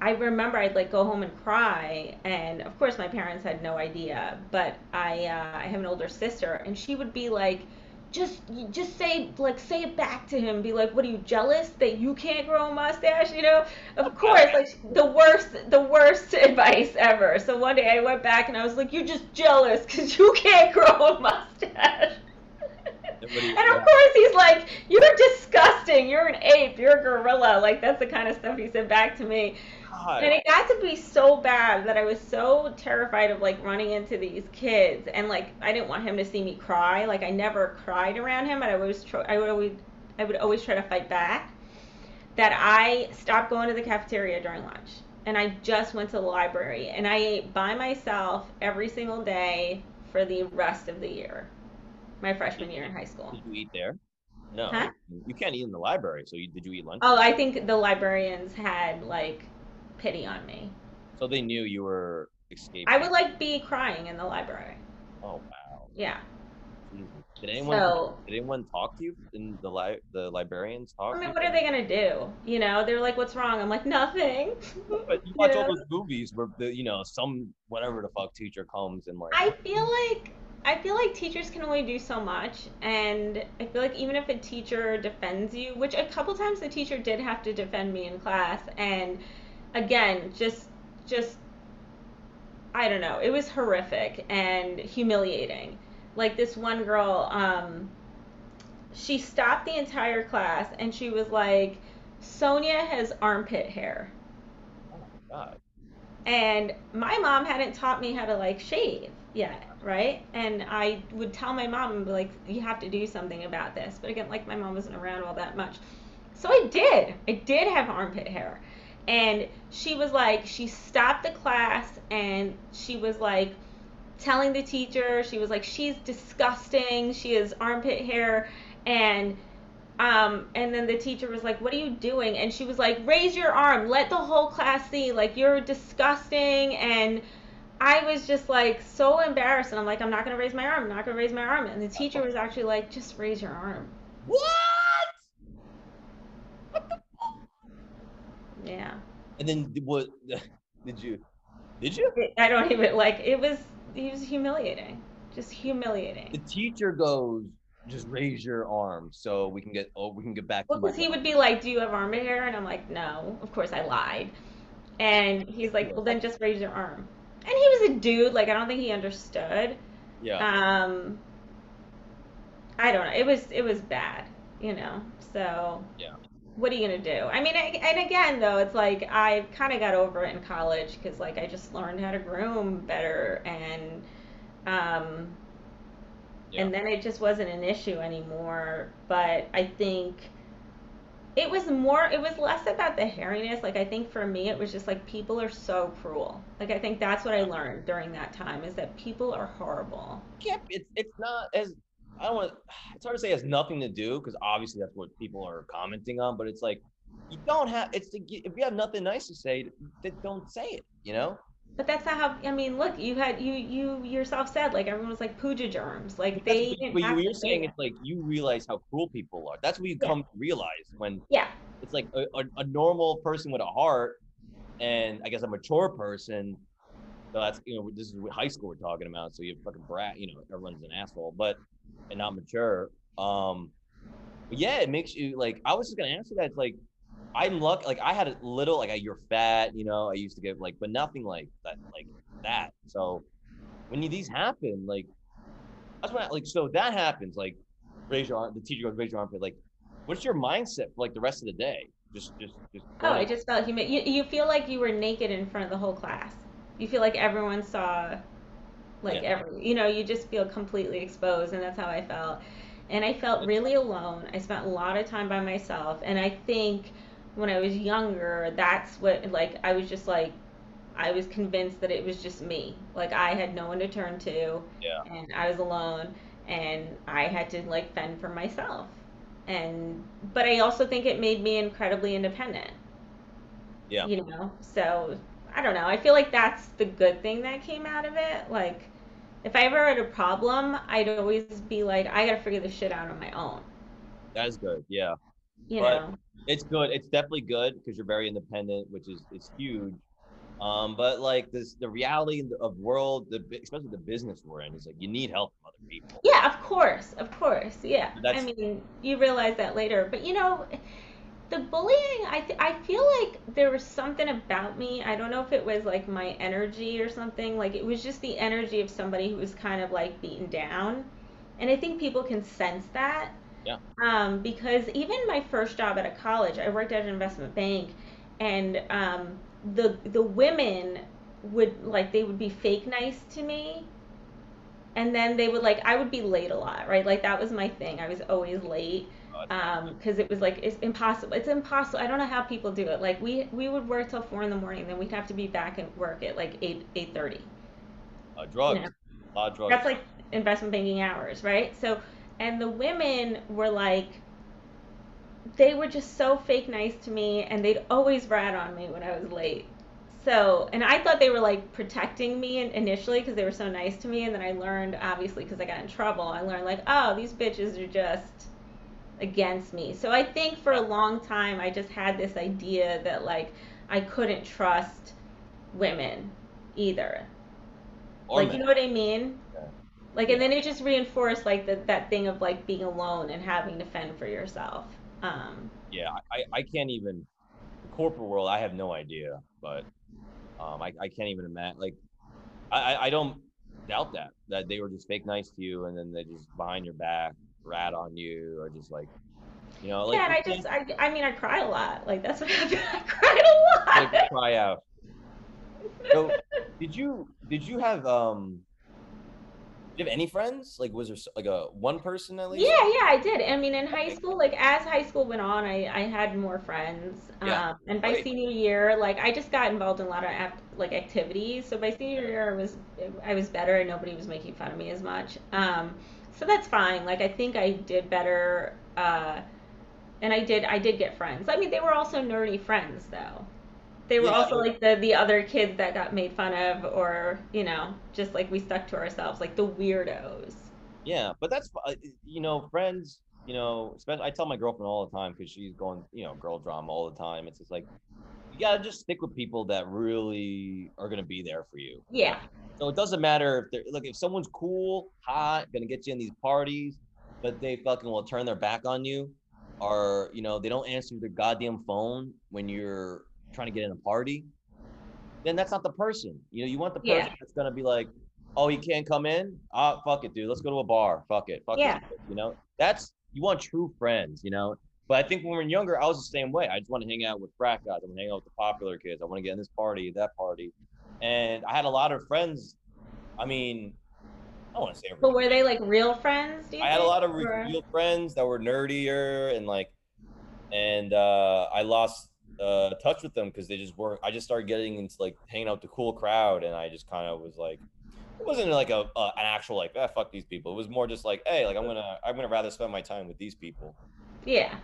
Speaker 2: I remember I'd like go home and cry, and of course my parents had no idea. But I uh, I have an older sister, and she would be like, just just say like say it back to him. Be like, what are you jealous that you can't grow a mustache? You know, of course, like the worst the worst advice ever. So one day I went back and I was like, you're just jealous because you can't grow a mustache. and of course he's like, "You're disgusting. You're an ape. You're a gorilla." Like that's the kind of stuff he said back to me. God. And it got to be so bad that I was so terrified of like running into these kids, and like I didn't want him to see me cry. Like I never cried around him, but I was try- I would always I would always try to fight back. That I stopped going to the cafeteria during lunch, and I just went to the library, and I ate by myself every single day for the rest of the year my freshman year in high school.
Speaker 1: Did you eat there? No, huh? you can't eat in the library. So you, did you eat lunch?
Speaker 2: Oh, I think the librarians had like pity on me.
Speaker 1: So they knew you were escaping.
Speaker 2: I would like be crying in the library.
Speaker 1: Oh wow.
Speaker 2: Yeah.
Speaker 1: Did anyone so, did anyone talk to you in the li- the librarians talk?
Speaker 2: I mean, what are they gonna do? You know, they're like, "What's wrong?" I'm like, "Nothing."
Speaker 1: But you watch all those movies where the you know some whatever the fuck teacher comes and like.
Speaker 2: I feel like I feel like teachers can only do so much, and I feel like even if a teacher defends you, which a couple times the teacher did have to defend me in class, and again, just just I don't know, it was horrific and humiliating. Like this one girl, um, she stopped the entire class and she was like, "Sonya has armpit hair."
Speaker 1: Oh my god.
Speaker 2: And my mom hadn't taught me how to like shave yet right? And I would tell my mom, like, you have to do something about this. But again, like, my mom wasn't around all that much. So I did. I did have armpit hair. And she was like, she stopped the class and she was like, telling the teacher, she was like, she's disgusting. She has armpit hair. And um, and then the teacher was like, "What are you doing?" And she was like, "Raise your arm. Let the whole class see. Like you're disgusting." And I was just like so embarrassed, and I'm like, I'm not gonna raise my arm. I'm not gonna raise my arm. And the teacher was actually like, just raise your arm.
Speaker 1: What?
Speaker 2: What the fuck? Yeah.
Speaker 1: And then what? Did you? Did you?
Speaker 2: I don't even like. It was. It was humiliating. Just humiliating.
Speaker 1: The teacher goes, just raise your arm so we can get oh we can get back
Speaker 2: well, because he would be like do you have arm hair and i'm like no of course i lied and he's like well then just raise your arm and he was a dude. Like I don't think he understood.
Speaker 1: Yeah.
Speaker 2: Um. I don't know. It was it was bad, you know. So.
Speaker 1: Yeah.
Speaker 2: What are you gonna do? I mean, I, and again though, it's like I kind of got over it in college because like I just learned how to groom better and. Um, yeah. And then it just wasn't an issue anymore. But I think it was more it was less about the hairiness like i think for me it was just like people are so cruel like i think that's what i learned during that time is that people are horrible
Speaker 1: yeah it's it's not as i don't want it's hard to say it has nothing to do because obviously that's what people are commenting on but it's like you don't have it's to, if you have nothing nice to say then don't say it you know
Speaker 2: but that's not how. I mean, look, you had you you yourself said like everyone was like pooja germs, like they.
Speaker 1: But you, you're saying it's like you realize how cruel people are. That's what you yeah. come to realize when.
Speaker 2: Yeah.
Speaker 1: It's like a, a, a, normal person with a heart, and I guess a mature person. So that's you know this is high school we're talking about. So you fucking brat, you know everyone's an asshole, but and not mature. Um, yeah, it makes you like. I was just gonna answer that. It's like I'm lucky. Like I had a little, like you're fat, you know. I used to get like, but nothing like that, like that. So when you, these happen, like that's when, I, like, so that happens. Like raise your arm. The teacher goes, raise your arm. Like, what's your mindset for like the rest of the day? Just, just, just.
Speaker 2: Oh, I just felt humid. You, you feel like you were naked in front of the whole class. You feel like everyone saw, like yeah. every, you know, you just feel completely exposed, and that's how I felt. And I felt really alone. I spent a lot of time by myself, and I think when I was younger, that's what like I was just like I was convinced that it was just me. Like I had no one to turn
Speaker 1: to.
Speaker 2: Yeah. And I was alone and I had to like fend for myself. And but I also think it made me incredibly independent.
Speaker 1: Yeah.
Speaker 2: You know. So I don't know. I feel like that's the good thing that came out of it. Like if I ever had a problem, I'd always be like, I gotta figure this shit out on my own.
Speaker 1: That is good. Yeah.
Speaker 2: you
Speaker 1: But-
Speaker 2: know.
Speaker 1: it's good. It's definitely good because you're very independent, which is it's huge. Um, but like this, the reality of world, the especially the business we're in, is like you need help from other people.
Speaker 2: Yeah, of course, of course. Yeah. I mean, you realize that later, but you know, the bullying, I th I feel like there was something about me. I don't know if it was like my energy or something. Like it was just the energy of somebody who was kind of like beaten down. And I think people can sense that.
Speaker 1: Yeah.
Speaker 2: Um, because even my first job at a college, I worked at an investment bank, and um, the the women would like they would be fake nice to me and then they would like I would be late a lot, right? Like that was my thing. I was always late
Speaker 1: Uh,
Speaker 2: um because it was like it's impossible. It's impossible. I don't know how people do it. Like we we would work till four in the morning, then we'd have to be back at work at like eight eight thirty.
Speaker 1: uh, drugs,
Speaker 2: Yeah.
Speaker 1: a lot of drugs.
Speaker 2: That's like investment banking hours, right? So and the women were like they were just so fake nice to me and they'd always rat on me when I was late. So, and I thought they were like protecting me in- initially because they were so nice to me. And then I learned, obviously, because I got in trouble, I learned like, oh, these bitches are just against me. So I think for a long time, I just had this idea that like I couldn't trust women either.
Speaker 1: Or
Speaker 2: like, you know what I mean?
Speaker 1: Yeah.
Speaker 2: Like, and then it just reinforced like the, that thing of like being alone and having to fend for yourself. Um,
Speaker 1: yeah, I, I can't even the corporate world. I have no idea, but um, I, I can't even imagine. Like, I- I don't doubt that that they were just fake nice to you, and then they just behind your back rat on you, or just like, you know, like
Speaker 2: yeah, and I just, I, I mean, I cried a lot. Like that's what happened. I cried a lot.
Speaker 1: like, cry out. So, did you did you have um? Did you have any friends? Like, was there like a one person at least?
Speaker 2: Yeah, yeah, I did. I mean, in high school, like as high school went on, I, I had more friends.
Speaker 1: Yeah.
Speaker 2: Um, and by
Speaker 1: Great.
Speaker 2: senior year, like I just got involved in a lot of like activities. So by senior year, I was I was better, and nobody was making fun of me as much. Um, so that's fine. Like I think I did better. Uh, and I did I did get friends. I mean, they were also nerdy friends though. They were
Speaker 1: Yeah.
Speaker 2: also like the the other kids that got made fun of, or you know, just like we stuck to ourselves, like the weirdos.
Speaker 1: Yeah, but that's uh, you know, friends. You know, especially I tell my girlfriend all the time because she's going, you know, girl drama all the time. It's just like you gotta just stick with people that really are gonna be there for you.
Speaker 2: Yeah.
Speaker 1: So it doesn't matter if they're look if someone's cool, hot, gonna get you in these parties, but they fucking will turn their back on you, or you know they don't answer their goddamn phone when you're trying to get in a party. Then that's not the person. You know, you want the person
Speaker 2: Yeah.
Speaker 1: that's gonna be like, oh, he can't come in. Ah, fuck it, dude. Let's go to a bar. Fuck it. Fuck
Speaker 2: Yeah.
Speaker 1: bitch," You know, that's you want true friends. You know. But I think when we were younger, I was the same way. I just want to hang out with frat guys. I want to hang out with the popular kids. I want to get in this party, that party. And I had a lot of friends. I mean, I don't want to say
Speaker 2: But were they like real friends?
Speaker 1: I had a lot of
Speaker 2: Or-
Speaker 1: real friends that were nerdier and like, and uh, I lost uh, touch with them because they just weren't. I just started getting into like hanging out with the cool crowd, and I just kind of was like, it wasn't like a, a an actual like, ah, fuck these people. It was more just like, hey, like I'm gonna I'm gonna rather spend my time with these people.
Speaker 2: Yeah.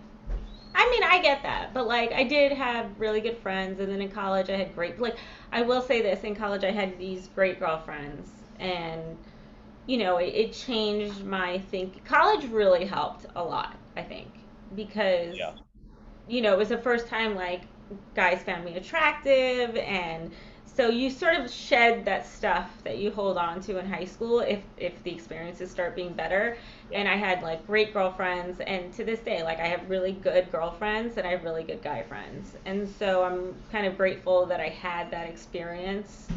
Speaker 2: I mean, I get that, but like, I did have really good friends, and then in college, I had great. Like, I will say this: in college, I had these great girlfriends, and you know, it, it changed my think. College really helped a lot, I think, because
Speaker 1: Yeah.
Speaker 2: you know, it was the first time like guys found me attractive and so you sort of shed that stuff that you hold on to in high school if if the experiences start being better. And i had like great girlfriends and to this day like i have really good girlfriends and i have really good guy friends. And so i'm kind of grateful that i had that experience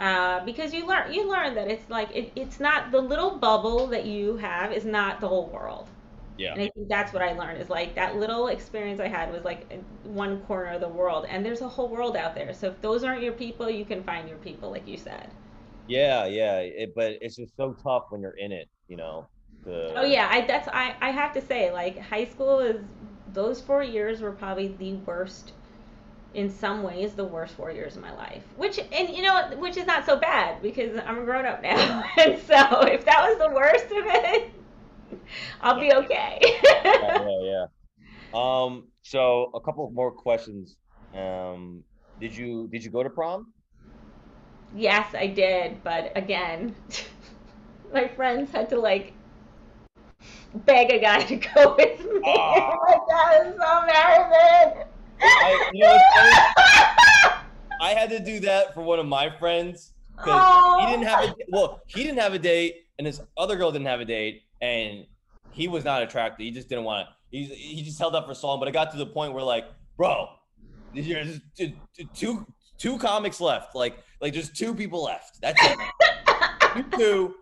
Speaker 2: uh, because you learn you learn that it's like it, it's not the little bubble that you have is not the whole world
Speaker 1: Yeah.
Speaker 2: and I think that's what I learned is like that little experience I had was like one corner of the world, and there's a whole world out there. So if those aren't your people, you can find your people, like you said.
Speaker 1: Yeah, yeah. It, but it's just so tough when you're in it, you know. The,
Speaker 2: Oh yeah, I that's I I have to say like high school is those four years were probably the worst. In some ways, the worst four years of my life. Which and you know which is not so bad because I'm a grown up now, and so if that was the worst of it, I'll be okay.
Speaker 1: yeah, yeah, yeah. Um, so a couple more questions. Um, did you did you go to prom?
Speaker 2: Yes, I did, but again, my friends had to like beg a guy to go with me.
Speaker 1: Ah.
Speaker 2: like that so embarrassing.
Speaker 1: I, you know? I had to do that for one of my friends because he didn't have a well, he didn't have a date, and this other girl didn't have a date, and he was not attracted. He just didn't want to. He he just held up for so long, but it got to the point where like, bro, there's two two comics left. Like like there's two people left. That's it. you two,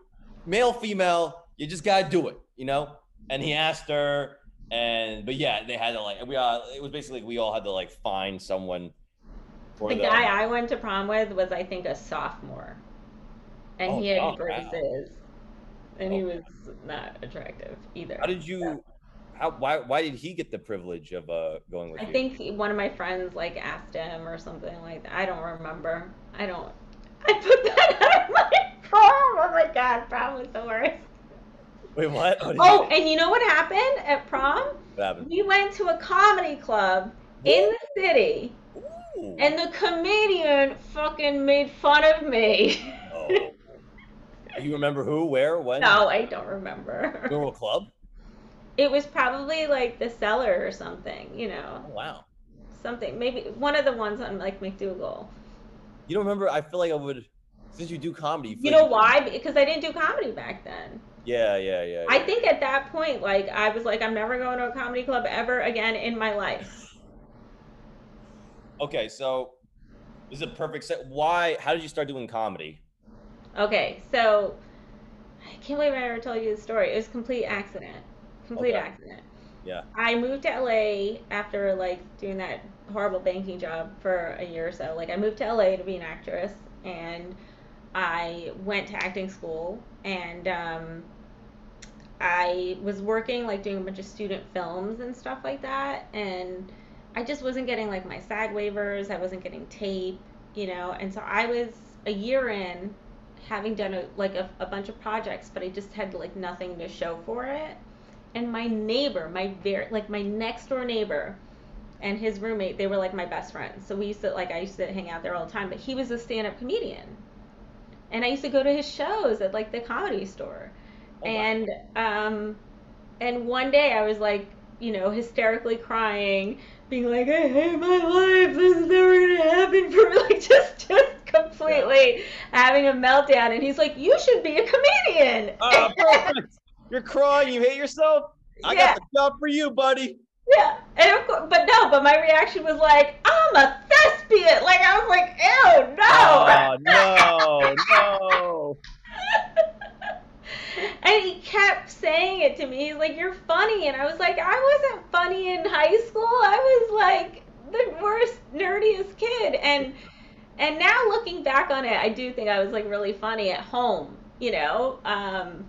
Speaker 1: male female. You just gotta do it, you know. And he asked her, and but yeah, they had to like we uh, it was basically we all had to like find someone. For
Speaker 2: The guy I went to prom with was, I think, a sophomore, and
Speaker 1: Oh,
Speaker 2: he had
Speaker 1: oh, wow.
Speaker 2: And he was not attractive either.
Speaker 1: How did you? How why why did he get the privilege of uh going with
Speaker 2: I
Speaker 1: you?
Speaker 2: think he- one of my friends like asked him or something like that. I don't remember. I don't. I put that on my prom. Oh my god, prom was the worst.
Speaker 1: Wait, what? What
Speaker 2: Oh, and you know what happened at prom?
Speaker 1: what happened?
Speaker 2: We went to a comedy club in the city,
Speaker 1: Ooh.
Speaker 2: and the comedian fucking made fun of me.
Speaker 1: Oh. You remember who, where, when?
Speaker 2: no, I don't remember.
Speaker 1: Girl club?
Speaker 2: It was probably like the cellar or something, you know,
Speaker 1: Oh, wow.
Speaker 2: something. Maybe one of the ones on like MacDougal.
Speaker 1: You don't remember? I feel like I would. Since you do comedy. feel
Speaker 2: You
Speaker 1: like
Speaker 2: know why? Because I didn't do comedy back then.
Speaker 1: Yeah, yeah, yeah.
Speaker 2: I
Speaker 1: yeah.
Speaker 2: think at that point, like I was like, I'm never going to a comedy club ever again in my life.
Speaker 1: Okay, so this is a perfect set. Why? How did you start doing comedy?
Speaker 2: Okay, so I can't believe I ever told you the story. It was a complete accident. Complete
Speaker 1: Okay.
Speaker 2: accident.
Speaker 1: Yeah.
Speaker 2: I moved to LA after like doing that horrible banking job for a year or so. Like I moved to LA to be an actress and I went to acting school and um, I was working like doing a bunch of student films and stuff like that and I just wasn't getting like my SAG waivers, I wasn't getting tape, you know, and so I was a year in having done a, like a, a bunch of projects, but I just had like nothing to show for it and my neighbor, my very like my next door neighbor and his roommate, they were like my best friends. So we used to like I used to hang out there all the time, but he was a stand-up comedian. And I used to go to his shows at like the comedy store.
Speaker 1: Oh, wow.
Speaker 2: and um and one day I was like, you know, hysterically crying, being like, I hate my life. This is never gonna happen for me. Like just just completely having a meltdown. And he's like, You should be a comedian.
Speaker 1: Uh, Perfect. You're crying. You hate yourself. I
Speaker 2: Yeah.
Speaker 1: got the job for you, buddy.
Speaker 2: Yeah, and of course, but no, but my reaction was like, I'm a thespian. Like I was like, ew, no.
Speaker 1: Oh no, no.
Speaker 2: and he kept saying it to me. He's like, You're funny. And I was like, I wasn't funny in high school. I was like the worst, nerdiest kid. And and now looking back on it, I do think I was like really funny at home, you know, um,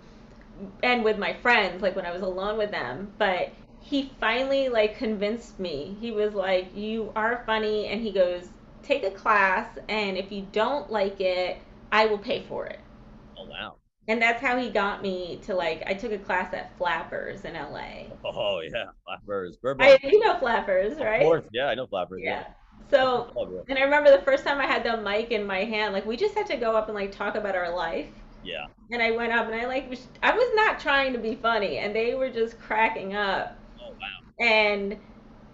Speaker 2: and with my friends, like when I was alone with them. But he finally like convinced me. He was like, "You are funny," and he goes, "Take a class, and if you don't like it, I will pay for it."
Speaker 1: Oh wow.
Speaker 2: And that's how he got me to like. I took a class at Flappers in LA.
Speaker 1: Oh yeah, flappers.
Speaker 2: I, you know Flappers, right?
Speaker 1: Of course. Yeah, I know flappers.
Speaker 2: Yeah. So. And I remember the first time I had the mic in my hand, like we just had to go up and like talk about our life.
Speaker 1: Yeah.
Speaker 2: And I went up and I like was, I was not trying to be funny, and they were just cracking up.
Speaker 1: Oh wow.
Speaker 2: And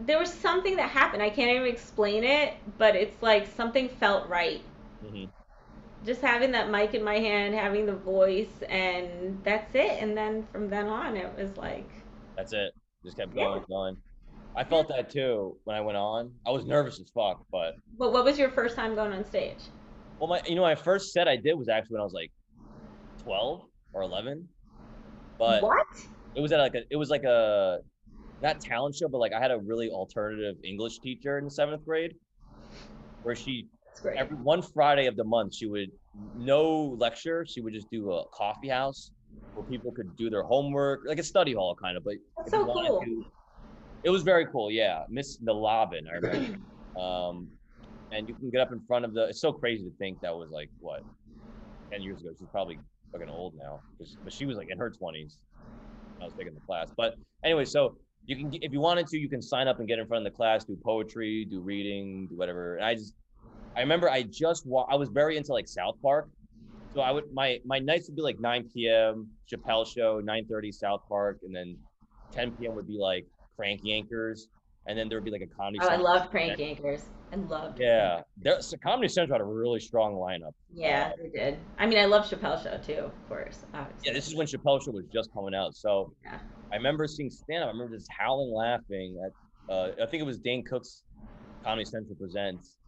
Speaker 2: there was something that happened. I can't even explain it, but it's like something felt right.
Speaker 1: hmm
Speaker 2: Just having that mic in my hand, having the voice, and that's it. And then from then on, it was like,
Speaker 1: That's it. Just kept
Speaker 2: Yeah.
Speaker 1: going, going. I felt that too when I went on. I was nervous as fuck, but
Speaker 2: but what was your first time going on stage?
Speaker 1: well, my you know my first set I did was actually when I was like twelve or eleven, but
Speaker 2: what?
Speaker 1: it was at like a it was like a not talent show, but like I had a really alternative English teacher in seventh grade, where she every one Friday of the month she would no lecture, she would just do a coffee house where people could do their homework, like a study hall kind of. But
Speaker 2: That's
Speaker 1: if you
Speaker 2: so
Speaker 1: wanted
Speaker 2: cool.
Speaker 1: to- it was very cool, yeah. Miss Nalabin, I remember. um, and you can get up in front of the. It's so crazy to think that was like what, ten years ago. She's probably fucking old now, but she was like in her twenties. I was taking the class, but anyway, so you can, if you wanted to, you can sign up and get in front of the class, do poetry, do reading, do whatever. And I just, I remember I just wa- I was very into like South Park, so I would my my nights would be like 9 p.m. Chappelle show, 9:30 South Park, and then 10 p.m. would be like Crank Yankers, and then there would be like a comedy.
Speaker 2: Oh, I love Crank
Speaker 1: event.
Speaker 2: Yankers. I love.
Speaker 1: Yeah, there's so Comedy Central had a really strong lineup.
Speaker 2: Yeah, they did. I mean, I love Chappelle Show too, of course. Obviously.
Speaker 1: Yeah, this is when Chappelle show was just coming out. So
Speaker 2: Yeah.
Speaker 1: I remember seeing stand up. I remember just howling laughing at uh, I think it was Dane Cook's Comedy Central Presents.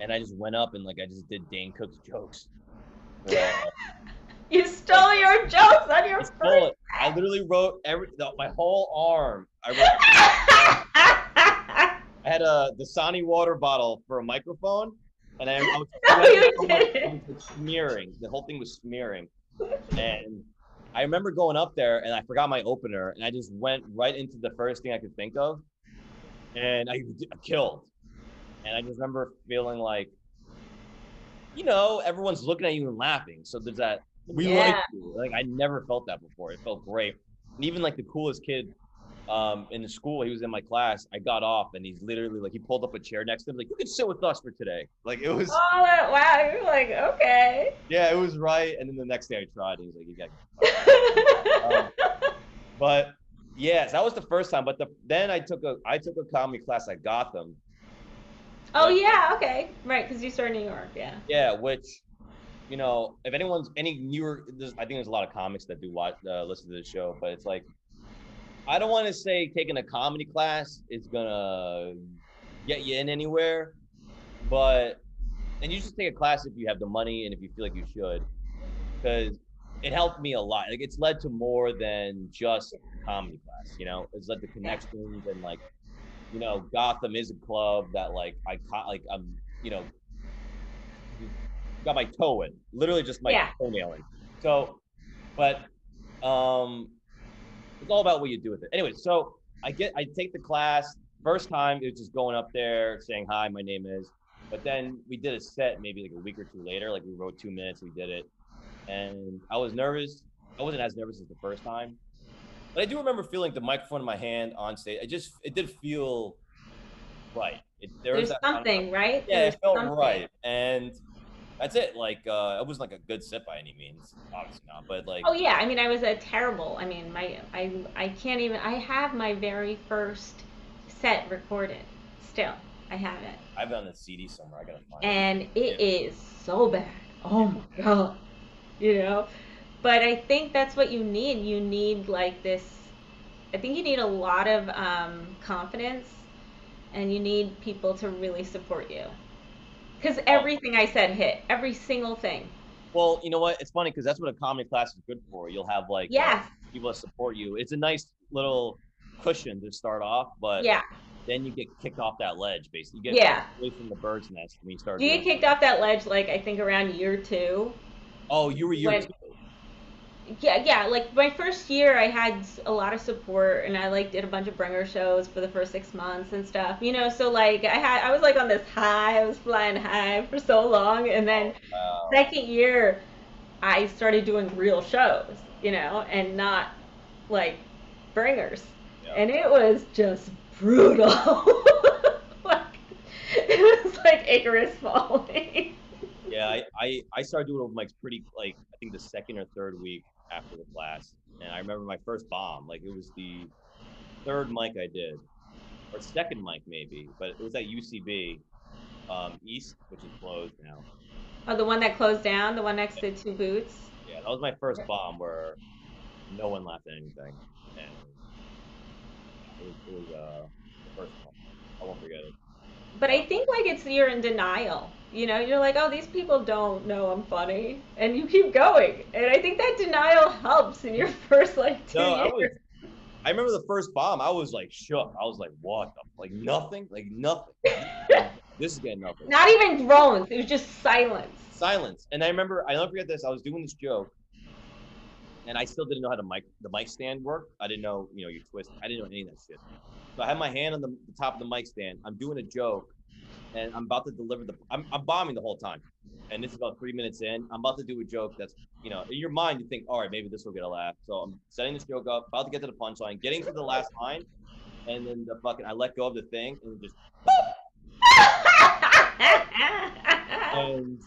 Speaker 1: And I just went up and like I just did Dane Cook's jokes. Yeah.
Speaker 2: You stole your jokes on your
Speaker 1: I it. I literally wrote every the, my whole arm. I wrote I had a Dasani water bottle for a microphone, and I, I was,
Speaker 2: No, you didn't.
Speaker 1: like, smearing. The whole thing was smearing, and I remember going up there and I forgot my opener, and I just went right into the first thing I could think of, and I, I killed. And I just remember feeling like, you know, everyone's looking at you and laughing. So there's that we like you. Like I never felt that before. It felt great. And even like the coolest kid um, in the school, he was in my class. I got off and he's literally like he pulled up a chair next to him, like you can sit with us for today. Like it was
Speaker 2: Oh, wow. You're like, okay.
Speaker 1: yeah, it was right. And then the next day I tried, and he's like, you got. But yes, that was the first time. But the then I took a I took a comedy class at Gotham.
Speaker 2: oh, yeah. Okay. Right. Because you started in New York. Yeah.
Speaker 1: Yeah, which you know, if anyone's any newer, there's, I think there's a lot of comics that do watch uh, listen to the show, but it's like I don't want to say taking a comedy class is gonna get you in anywhere, but and you just take a class if you have the money and if you feel like you should, because it helped me a lot. Like it's led to more than just comedy class. You know, it's led to connections and like, you know, Gotham is a club that like I like I'm you know got my toe in, literally just my
Speaker 2: Yeah.
Speaker 1: toenailing. So, but um, it's all about what you do with it. Anyway, so I get I take the class. First time it was just going up there saying hi, my name is. But then we did a set maybe like a week or two later. Like we wrote two minutes, we did it, and I was nervous. I wasn't as nervous as the first time, but I do remember feeling the microphone in my hand on stage. I just it did feel right. It, there was
Speaker 2: There's something, right?
Speaker 1: yeah,
Speaker 2: There's
Speaker 1: it felt
Speaker 2: something.
Speaker 1: right, and that's it. Like, uh, it wasn't like a good sit by any means, obviously not. But like,
Speaker 2: Oh yeah, I mean, I was a terrible. I mean, my I I can't even. I have my very first set recorded. Still, I have it,
Speaker 1: I have it on the CD somewhere. I gotta find it.
Speaker 2: and it is so bad. Oh my god, you know. But I think that's what you need. You need like this. I think you need a lot of um, confidence, and you need people to really support you. Because everything I said hit, every single thing.
Speaker 1: Well, you know what? It's funny because that's what a comedy class is good for. You'll have like uh, people that support you. It's a nice little cushion to start off, but
Speaker 2: Yeah.
Speaker 1: then you get kicked off that ledge. Basically, you get
Speaker 2: Yeah.
Speaker 1: away from the bird's nest when you start.
Speaker 2: Do you get kicked off that ledge like I think around year two?
Speaker 1: Oh, you were year
Speaker 2: when-
Speaker 1: two.
Speaker 2: Yeah, yeah. Like my first year, I had a lot of support, and I like did a bunch of bringer shows for the first six months and stuff. You know, so like I had, I was like on this high, I was flying high for so long, and then
Speaker 1: Wow.
Speaker 2: second year, I started doing real shows. You know, and not like bringers,
Speaker 1: Yeah.
Speaker 2: and it was just brutal. like it was like Icarus falling.
Speaker 1: Yeah, I, I, I started doing open mics pretty like I think the second or third week after the class, and I remember my first bomb. Like it was the third mic I did, or second mic maybe, but it was at UCB um, East, which is closed now.
Speaker 2: Oh, the one that closed down, the one next to Two Boots.
Speaker 1: Yeah, that was my first bomb where no one laughed at anything, and it was, it was uh, the first one. I won't forget it.
Speaker 2: But I think like it's you're in denial. You know, you're like, oh, these people don't know I'm funny, and you keep going. And I think that denial helps in your first like two
Speaker 1: No, I
Speaker 2: years.
Speaker 1: was. I remember the first bomb. I was like shook. I was like, "What? The, like nothing? Like nothing? this is getting nothing."
Speaker 2: Not even groans. It was just silence.
Speaker 1: silence. And I remember, I don't forget this. I was doing this joke, and I still didn't know how to mic the mic stand worked. I didn't know, you know, you twist. I didn't know any of that shit. So I had my hand on the, the top of the mic stand. I'm doing a joke, and I'm about to deliver the. I'm, I'm bombing the whole time, and this is about three minutes in. I'm about to do a joke that's, you know, in your mind you think, all right, maybe this will get a laugh. So I'm setting this joke up, about to get to the punchline, getting to the last line, and then the fucking I let go of the thing and just and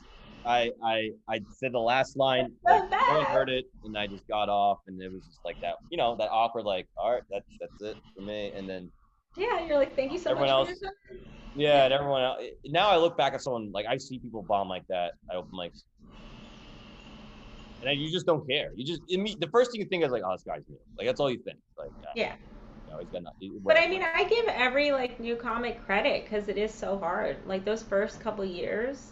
Speaker 1: I I I said the last line. Like, no one heard it, and I just got off, and it was just like that. You know, that awkward, like, all right, that's that's it for me. And then
Speaker 2: Yeah, you're like, thank you so
Speaker 1: Everyone
Speaker 2: much.
Speaker 1: else-
Speaker 2: for your time."
Speaker 1: Yeah, and everyone else. Now I look back at someone like I see people bomb like that at open mics, and you just don't care. You just imme- the first thing you think is like, oh, this guy's new. Like that's all you think. Like, yeah,
Speaker 2: Yeah.
Speaker 1: you he's got nothing.
Speaker 2: But I mean, I give every like new comic credit because it is so hard. Like those first couple years,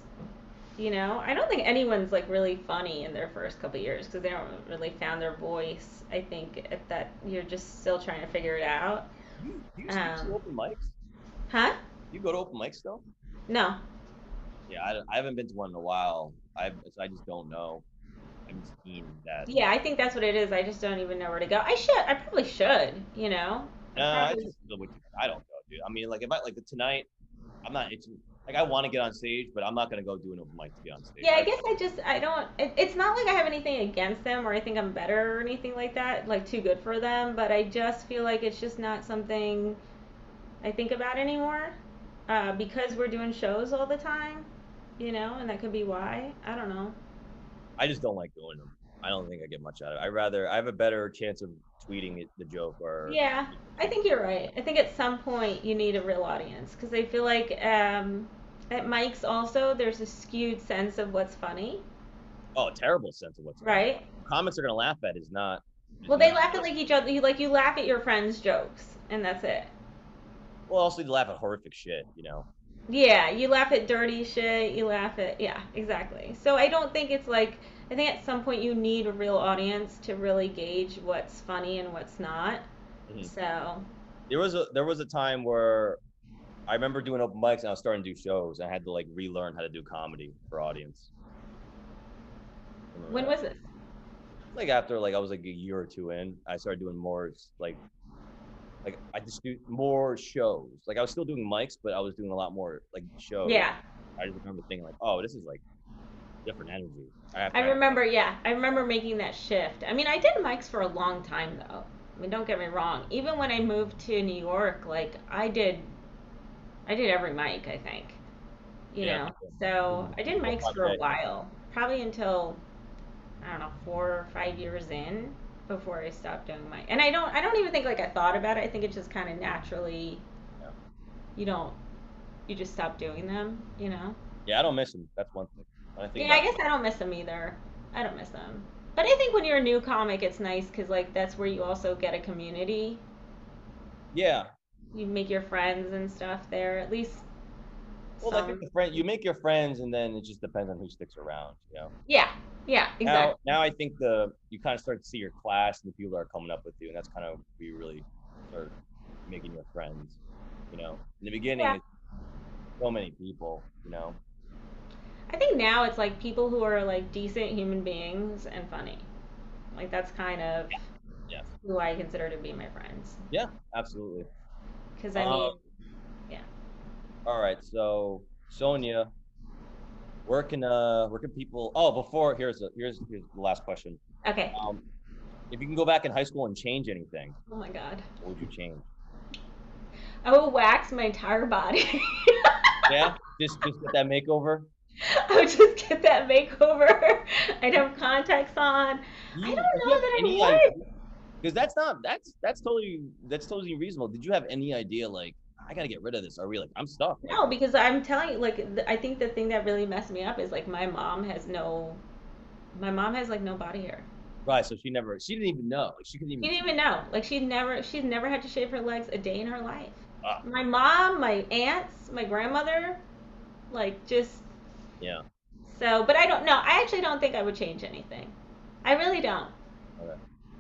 Speaker 2: you know, I don't think anyone's like really funny in their first couple years because they don't really found their voice. I think at that you're just still trying to figure it out.
Speaker 1: you, you still
Speaker 2: um,
Speaker 1: open mics?
Speaker 2: Huh?
Speaker 1: You go to open mics still?
Speaker 2: No.
Speaker 1: Yeah, I, I haven't been to one in a while. I I just don't know. I haven't seen that.
Speaker 2: Yeah, I think that's what it is. I just don't even know where to go. I should. I probably should. You know. I
Speaker 1: No, I
Speaker 2: probably-
Speaker 1: just feel with you. I don't know, dude. I mean, like if I like tonight, I'm not. It's like I want to get on stage, but I'm not gonna go do an open mic to get on stage.
Speaker 2: Yeah, I guess I just I don't. It, it's not like I have anything against them or I think I'm better or anything like that. Like too good for them, but I just feel like it's just not something I think about anymore. Uh, because we're doing shows all the time, you know, and that could be why. I don't know.
Speaker 1: I just don't like doing them. I don't think I get much out of it. I rather I have a better chance of tweeting it, the joke or
Speaker 2: Yeah, I think you're right. I think at some point you need a real audience because I feel like um, at Mike's also there's a skewed sense of what's funny,
Speaker 1: oh, a terrible sense of what's
Speaker 2: right?
Speaker 1: Comments are gonna laugh at is not.
Speaker 2: Well, they laugh at like each other. You like you laugh at your friends' jokes, and that's it.
Speaker 1: Well, also they laugh at horrific shit. You know.
Speaker 2: Yeah, you laugh at dirty shit. You laugh at yeah, exactly. So I don't think it's like I think at some point you need a real audience to really gauge what's funny and what's not.
Speaker 1: Mhm.
Speaker 2: So
Speaker 1: There was a there was a time where I remember doing open mics and I was starting to do shows. And I had to like relearn how to do comedy for audience.
Speaker 2: When
Speaker 1: that?
Speaker 2: was this?
Speaker 1: like after like I was like a year or two in, I started doing more like like I just do more shows. Like I was still doing mics, but I was doing a lot more like shows.
Speaker 2: Yeah,
Speaker 1: I just remember thinking like, oh, this is like different energy. I,
Speaker 2: I remember. Yeah, I remember making that shift. I mean, I did mics for a long time though. I mean, don't get me wrong. Even when I moved to New York, like I did, I did every mic. I think, you
Speaker 1: Yeah.
Speaker 2: know. So I did mics for a while, probably until I don't know four or five years in before I stopped doing my And I don't, I don't even think like I thought about it. I think it just kind of naturally,
Speaker 1: Yeah.
Speaker 2: you don't, you just stop doing them. You know.
Speaker 1: Yeah, I don't miss them. That's one thing. I think
Speaker 2: Yeah, I guess I don't miss them either. I don't miss them. But I think when you're a new comic, it's nice because like that's where you also get a community.
Speaker 1: Yeah.
Speaker 2: You make your friends and stuff there. At least.
Speaker 1: Well, like the friend, you make your friends, and then it just depends on who sticks around. You know.
Speaker 2: yeah, yeah, exactly.
Speaker 1: Now, now I think the you kind of start to see your class and the people that are coming up with you, and that's kind of where you really start making your friends. You know, in the beginning,
Speaker 2: Yeah.
Speaker 1: so many people. You know.
Speaker 2: I think now it's like people who are like decent human beings and funny. Like that's kind of
Speaker 1: Yes.
Speaker 2: who I consider to be my friends.
Speaker 1: Yeah, absolutely.
Speaker 2: Because I mean,
Speaker 1: Um,
Speaker 2: yeah.
Speaker 1: All right, so Sonya, where can uh where can people? Oh, before here's a, here's here's the last question.
Speaker 2: okay.
Speaker 1: Um, if you can go back in high school and change anything,
Speaker 2: Oh my god.
Speaker 1: what would you change?
Speaker 2: I would wax my entire body.
Speaker 1: Yeah, just just get that makeover.
Speaker 2: I would just get that makeover. I'd have contacts on.
Speaker 1: Do
Speaker 2: I don't know that I would.
Speaker 1: Because that's not that's that's totally that's totally reasonable. Did you have any idea like I gotta get rid of this? Are we like I'm stuck? Like,
Speaker 2: No, because I'm telling you, like, th- I think the thing that really messed me up is like my mom has no, my mom has like no body hair.
Speaker 1: Right. So she never she didn't even know. Like, she couldn't even.
Speaker 2: She didn't even know. Like she never, she's never had to shave her legs a day in her life.
Speaker 1: Ah.
Speaker 2: My mom, my aunts, my grandmother, like just
Speaker 1: Yeah.
Speaker 2: so. But I don't know. I actually don't think I would change anything. I really don't.
Speaker 1: Okay.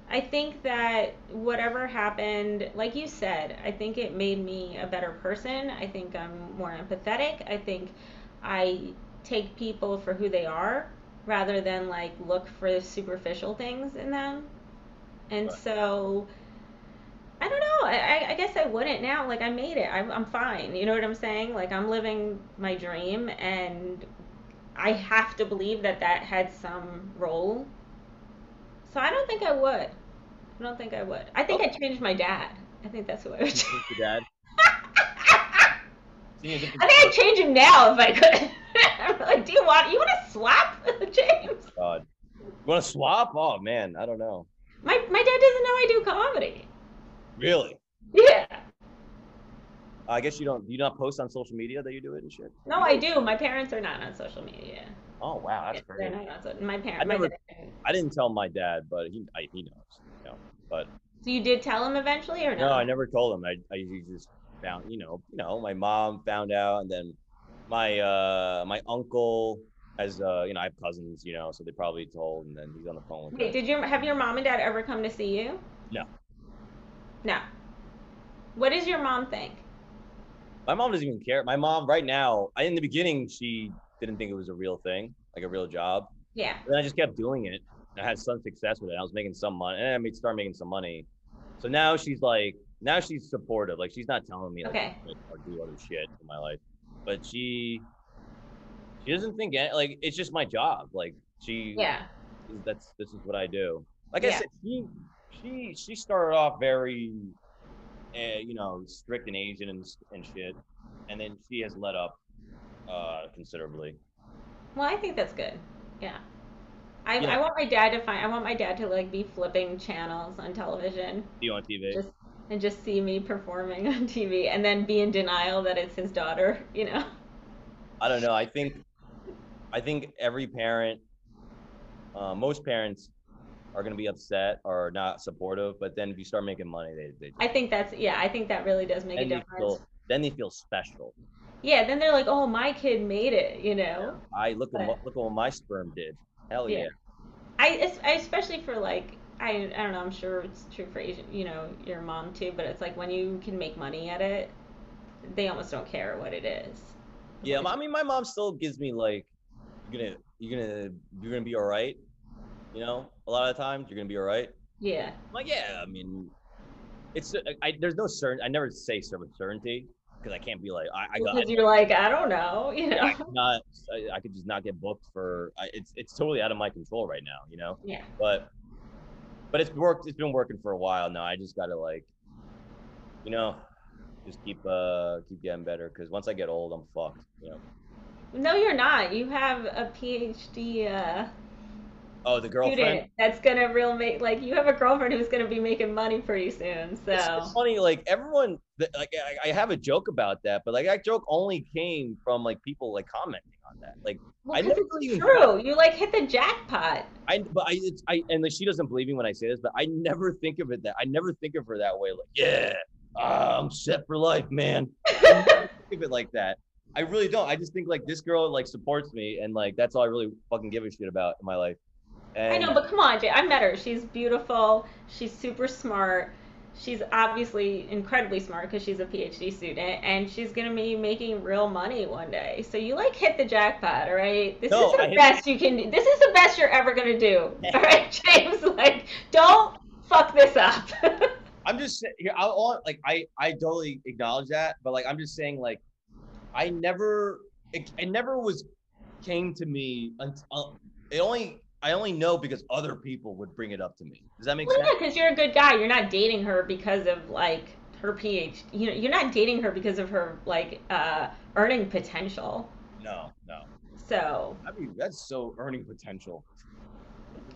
Speaker 2: I think that whatever happened, like you said, I think it made me a better person. I think I'm more empathetic. I think I take people for who they are rather than like look for superficial things in them. And
Speaker 1: Right.
Speaker 2: so I don't know. I, I, I guess I wouldn't now. Like I made it. I'm, I'm fine. You know what I'm saying? Like I'm living my dream, and I have to believe that that had some role. So I don't think I would. I don't think I would. I think oh. I'd change my dad. I think that's who I would change.
Speaker 1: Thank you, Dad. Seeing a different-
Speaker 2: I think I'd change him now if I could. I'm like, do you want? You want to swap, James?
Speaker 1: Oh, God. You want to swap? Oh man, I don't know.
Speaker 2: My my dad doesn't know I do comedy.
Speaker 1: Really?
Speaker 2: Yeah.
Speaker 1: I guess you don't. Do you not post on social media that you do it and shit?
Speaker 2: No, I do. My parents are not on social media.
Speaker 1: Oh wow, that's
Speaker 2: They're
Speaker 1: crazy.
Speaker 2: not on so- my parents.
Speaker 1: I
Speaker 2: my dad-
Speaker 1: I didn't tell my dad, but he I, he knows. But
Speaker 2: So you did tell him eventually, or no?
Speaker 1: no, I never told him. I I just found. You know, you know, my mom found out, and then my uh my uncle has uh you know I have cousins, you know, so they probably told, and then he's on the phone with
Speaker 2: Wait, did your have your mom and dad ever come to see you?
Speaker 1: No.
Speaker 2: No. What does your mom think?
Speaker 1: My mom doesn't even care. My mom right now, I, in the beginning, she didn't think it was a real thing, like a real job.
Speaker 2: Yeah.
Speaker 1: Then I just kept doing it. I had some success with it. I was making some money, and I made start making some money. So now she's like, now she's supportive. Like she's not telling me like,
Speaker 2: Okay.
Speaker 1: or do other shit in my life, but she she doesn't think any- like it's just my job. Like she
Speaker 2: Yeah.
Speaker 1: that's this is what I do. Like I said, she she she started off very, uh, you know, strict and Asian and and shit, and then she has let up uh considerably.
Speaker 2: Well, I think that's good. Yeah. I,
Speaker 1: Yeah.
Speaker 2: I want my dad to find. I want my dad to like be flipping channels on television,
Speaker 1: See you on TV.
Speaker 2: just and just see me performing on TV, and then be in denial that it's his daughter. You know.
Speaker 1: I don't know. I think I think every parent, uh, most parents, are gonna be upset or not supportive. But then if you start making money, they they
Speaker 2: I think that's yeah. I think that really does make a
Speaker 1: then they
Speaker 2: difference.
Speaker 1: feel then they feel special.
Speaker 2: Yeah. Then they're like, oh, my kid made it. You know.
Speaker 1: I look at
Speaker 2: But-
Speaker 1: what, look at what my sperm did. Hell yeah.
Speaker 2: Yeah. I, I especially for like I I don't know I'm sure it's true for Asian you know your mom too but it's like when you can make money at it they almost don't care what it is
Speaker 1: Yeah, I mean, my mom still gives me like, you're gonna, you're gonna, you're gonna be all right. You know, a lot of times you're gonna be all right.
Speaker 2: yeah
Speaker 1: I'm like, yeah, I mean, it's, uh, I, there's no certain, I never say cer- with certainty because I can't be like, I, I got,
Speaker 2: because you're like I don't know you know
Speaker 1: I could not, I, I could just not get booked for, I, it's, it's totally out of my control right now, you know.
Speaker 2: yeah
Speaker 1: But, but it's worked. It's been working for a while now. I just gotta like, you know, just keep, uh, keep getting better because once I get old, I'm fucked. You know.
Speaker 2: no you're not you have a PhD uh,
Speaker 1: Oh, the girlfriend.
Speaker 2: student that's gonna real make like you have a girlfriend who's gonna be making money pretty soon so
Speaker 1: It's, it's funny, like everyone, like I, I have a joke about that, but like that joke only came from like people like commenting on that. Like
Speaker 2: well,
Speaker 1: I never
Speaker 2: it's
Speaker 1: really even
Speaker 2: true you like hit the jackpot
Speaker 1: I, but I, it's, I, and like she doesn't believe me when I say this, but I never think of it that I never think of her that way. Like, yeah, ah, I'm set for life, man. Think of it like that. I really don't. I just think like this girl like supports me, and like that's all I really fucking give a shit about in my life. And
Speaker 2: I know, but come on, Jay. I met her. She's beautiful. She's super smart. She's obviously incredibly smart because she's a PhD student, and she's gonna be making real money one day. So you like hit the jackpot, all right? This
Speaker 1: No,
Speaker 2: is the
Speaker 1: I hit-
Speaker 2: best you can do. This is the best you're ever gonna do, all right, James? Like, don't fuck this up.
Speaker 1: I'm just here. I like I I totally acknowledge that, but like I'm just saying like I never it, it never was came to me until uh, it only I only know because other people would bring it up to me. Does that make
Speaker 2: well,
Speaker 1: sense?
Speaker 2: yeah, because you're a good guy. You're not dating her because of like her PhD. You know, you're not dating her because of her like uh, earning potential.
Speaker 1: No, no.
Speaker 2: So
Speaker 1: I mean that's so earning potential.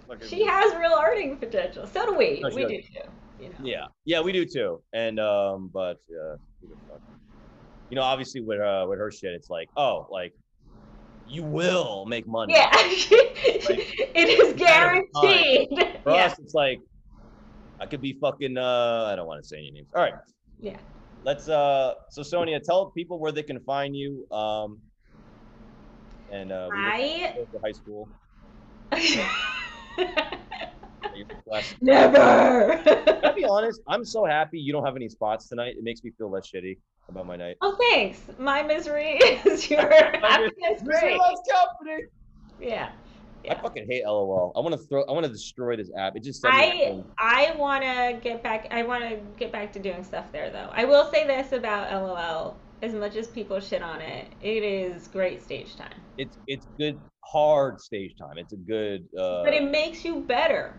Speaker 1: Fucking-
Speaker 2: She has real earning potential. So do we.
Speaker 1: No,
Speaker 2: we
Speaker 1: does.
Speaker 2: do too. You know.
Speaker 1: Yeah, yeah, we do too. And um, but uh, who the fuck? you know, obviously with uh with her shit, it's like oh like you will make money.
Speaker 2: Yeah. it is guaranteed.
Speaker 1: For
Speaker 2: Yeah.
Speaker 1: us, it's like I could be fucking. Uh, I don't want to say any names. All right,
Speaker 2: Yeah.
Speaker 1: let's. Uh, so Sonya, tell people where they can find you. Um, and uh, we
Speaker 2: I
Speaker 1: high school.
Speaker 2: Never.
Speaker 1: I'll be honest. I'm so happy you don't have any spots tonight. It makes me feel less shitty about my night.
Speaker 2: oh, thanks. My misery is your happiness. Great.
Speaker 1: company.
Speaker 2: Yeah.
Speaker 1: I fucking hate LOL. I want to throw. I want to destroy this app. It just.
Speaker 2: I. I want to get back. I want to get back to doing stuff there, though. I will say this about LOL: as much as people shit on it, it is great stage time.
Speaker 1: It's it's good hard stage time. It's a good. Uh,
Speaker 2: But it makes you better,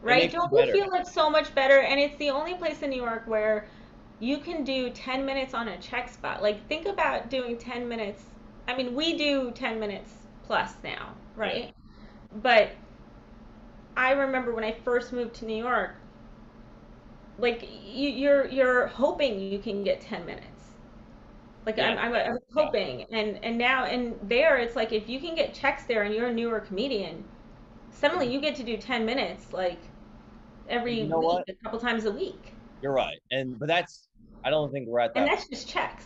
Speaker 2: right? Don't you feel it's so much better? And it's the only place in New York where you can do 10 minutes on a check spot. Like, think about doing 10 minutes. I mean, we do 10 minutes plus now, right? But I remember when I first moved to New York, like you, you're you're hoping you can get 10 minutes. Like
Speaker 1: Yeah.
Speaker 2: I'm, I'm, I'm hoping, and and now and there it's like if you can get checks there and you're a newer comedian, suddenly you get to do 10 minutes like every
Speaker 1: You know
Speaker 2: week,
Speaker 1: what?
Speaker 2: a couple times a week,
Speaker 1: You're right. And but that's I don't think we're at that
Speaker 2: and that's just checks.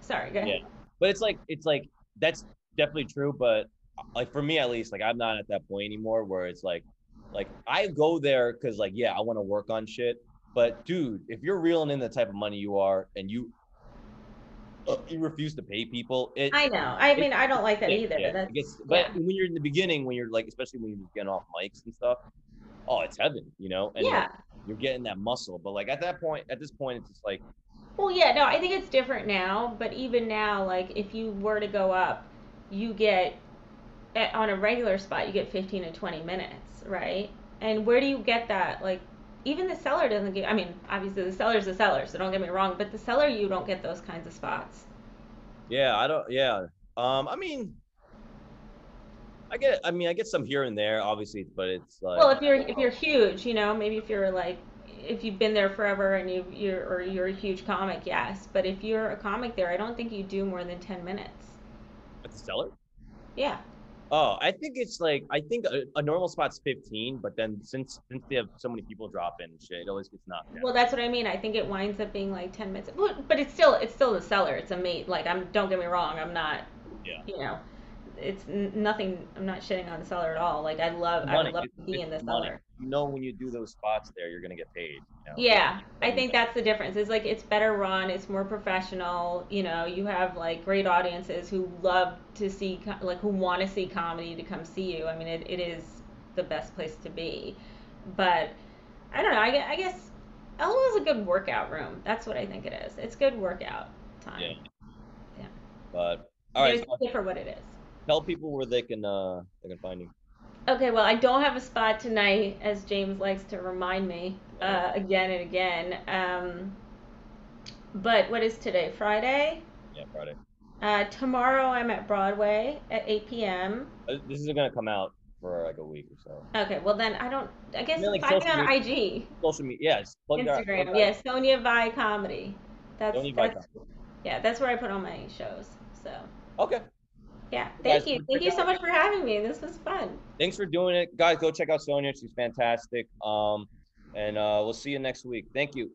Speaker 2: Sorry, go ahead.
Speaker 1: Yeah. but it's like it's like that's definitely true but like for me at least like i'm not at that point anymore where it's like like i go there because like yeah i want to work on shit but dude if you're reeling in the type of money you are and you uh, you refuse to pay people it
Speaker 2: I know. I
Speaker 1: it-
Speaker 2: mean, I don't like that
Speaker 1: yeah,
Speaker 2: either.
Speaker 1: yeah, it
Speaker 2: That's,
Speaker 1: gets- but
Speaker 2: yeah.
Speaker 1: when you're in the beginning when you're like especially when you're getting off mics and stuff oh it's heaven you know and like,
Speaker 2: yeah.
Speaker 1: You're getting that muscle but like at that point at this point it's just like
Speaker 2: Well, yeah, no, I think it's different now, but even now, like if you were to go up, you get at, on a regular spot, you get 15 to 20 minutes, right? And where do you get that? Like even the Cellar doesn't get I mean, obviously the Cellar's the Cellar, so don't get me wrong, but the Cellar you don't get those kinds of spots.
Speaker 1: Yeah, I don't. Yeah, um, I mean, I get. I mean, I get some here and there, obviously, but it's like.
Speaker 2: Well, if you're if you're huge, you know, maybe if you're like if you've been there forever and you you're or you're a huge comic, yes. But if you're a comic there, I don't think you do more than 10 minutes.
Speaker 1: at the Cellar.
Speaker 2: Yeah.
Speaker 1: Oh, I think it's like I think a, a normal spot's fifteen, but then since since they have so many people drop in and shit, it always gets knocked down.
Speaker 2: Well, that's what I mean. I think it winds up being like 10 minutes. But, but it's still it's still the Cellar. It's a mate. Like I'm don't get me wrong, I'm not
Speaker 1: Yeah.
Speaker 2: you know, it's nothing I'm not shitting on the Cellar at all. Like I love I
Speaker 1: Money,
Speaker 2: would love
Speaker 1: it's-
Speaker 2: to be in the
Speaker 1: money.
Speaker 2: Cellar.
Speaker 1: You know, when you do those spots there, you're gonna get paid. You know?
Speaker 2: Yeah, I think that's the difference. It's like it's better run, it's more professional. You know, you have like great audiences who love to see, like who want to see comedy to come see you. I mean, it, it is the best place to be. But I don't know. I, gue- I guess LO is a good workout room. That's what I think it is. It's good workout time.
Speaker 1: Yeah.
Speaker 2: Yeah.
Speaker 1: But all right,
Speaker 2: it for what it is.
Speaker 1: Tell people where they can uh they can find you.
Speaker 2: Okay, well, I don't have a spot tonight, as James likes to remind me uh, again and again. Um, but what is today? Friday?
Speaker 1: Yeah, Friday.
Speaker 2: Uh, tomorrow I'm at Broadway at 8 p.m.
Speaker 1: Uh, This is gonna come out for like a week or so.
Speaker 2: Okay, well then I don't. I guess
Speaker 1: Yeah, like
Speaker 2: find me on
Speaker 1: media-
Speaker 2: IG,
Speaker 1: Social media, yeah. plug that-
Speaker 2: Instagram.
Speaker 1: that.
Speaker 2: Yeah, Sonya Vai Comedy. That's,
Speaker 1: Sonya Vai
Speaker 2: that's yeah, that's where I put all my shows. So
Speaker 1: Okay.
Speaker 2: Yeah,
Speaker 1: guys
Speaker 2: thank you, thank you so much for having me. This was fun.
Speaker 1: Thanks for doing it, guys. Go check out Sonya. She's fantastic. Um, and uh, we'll see you next week. Thank you.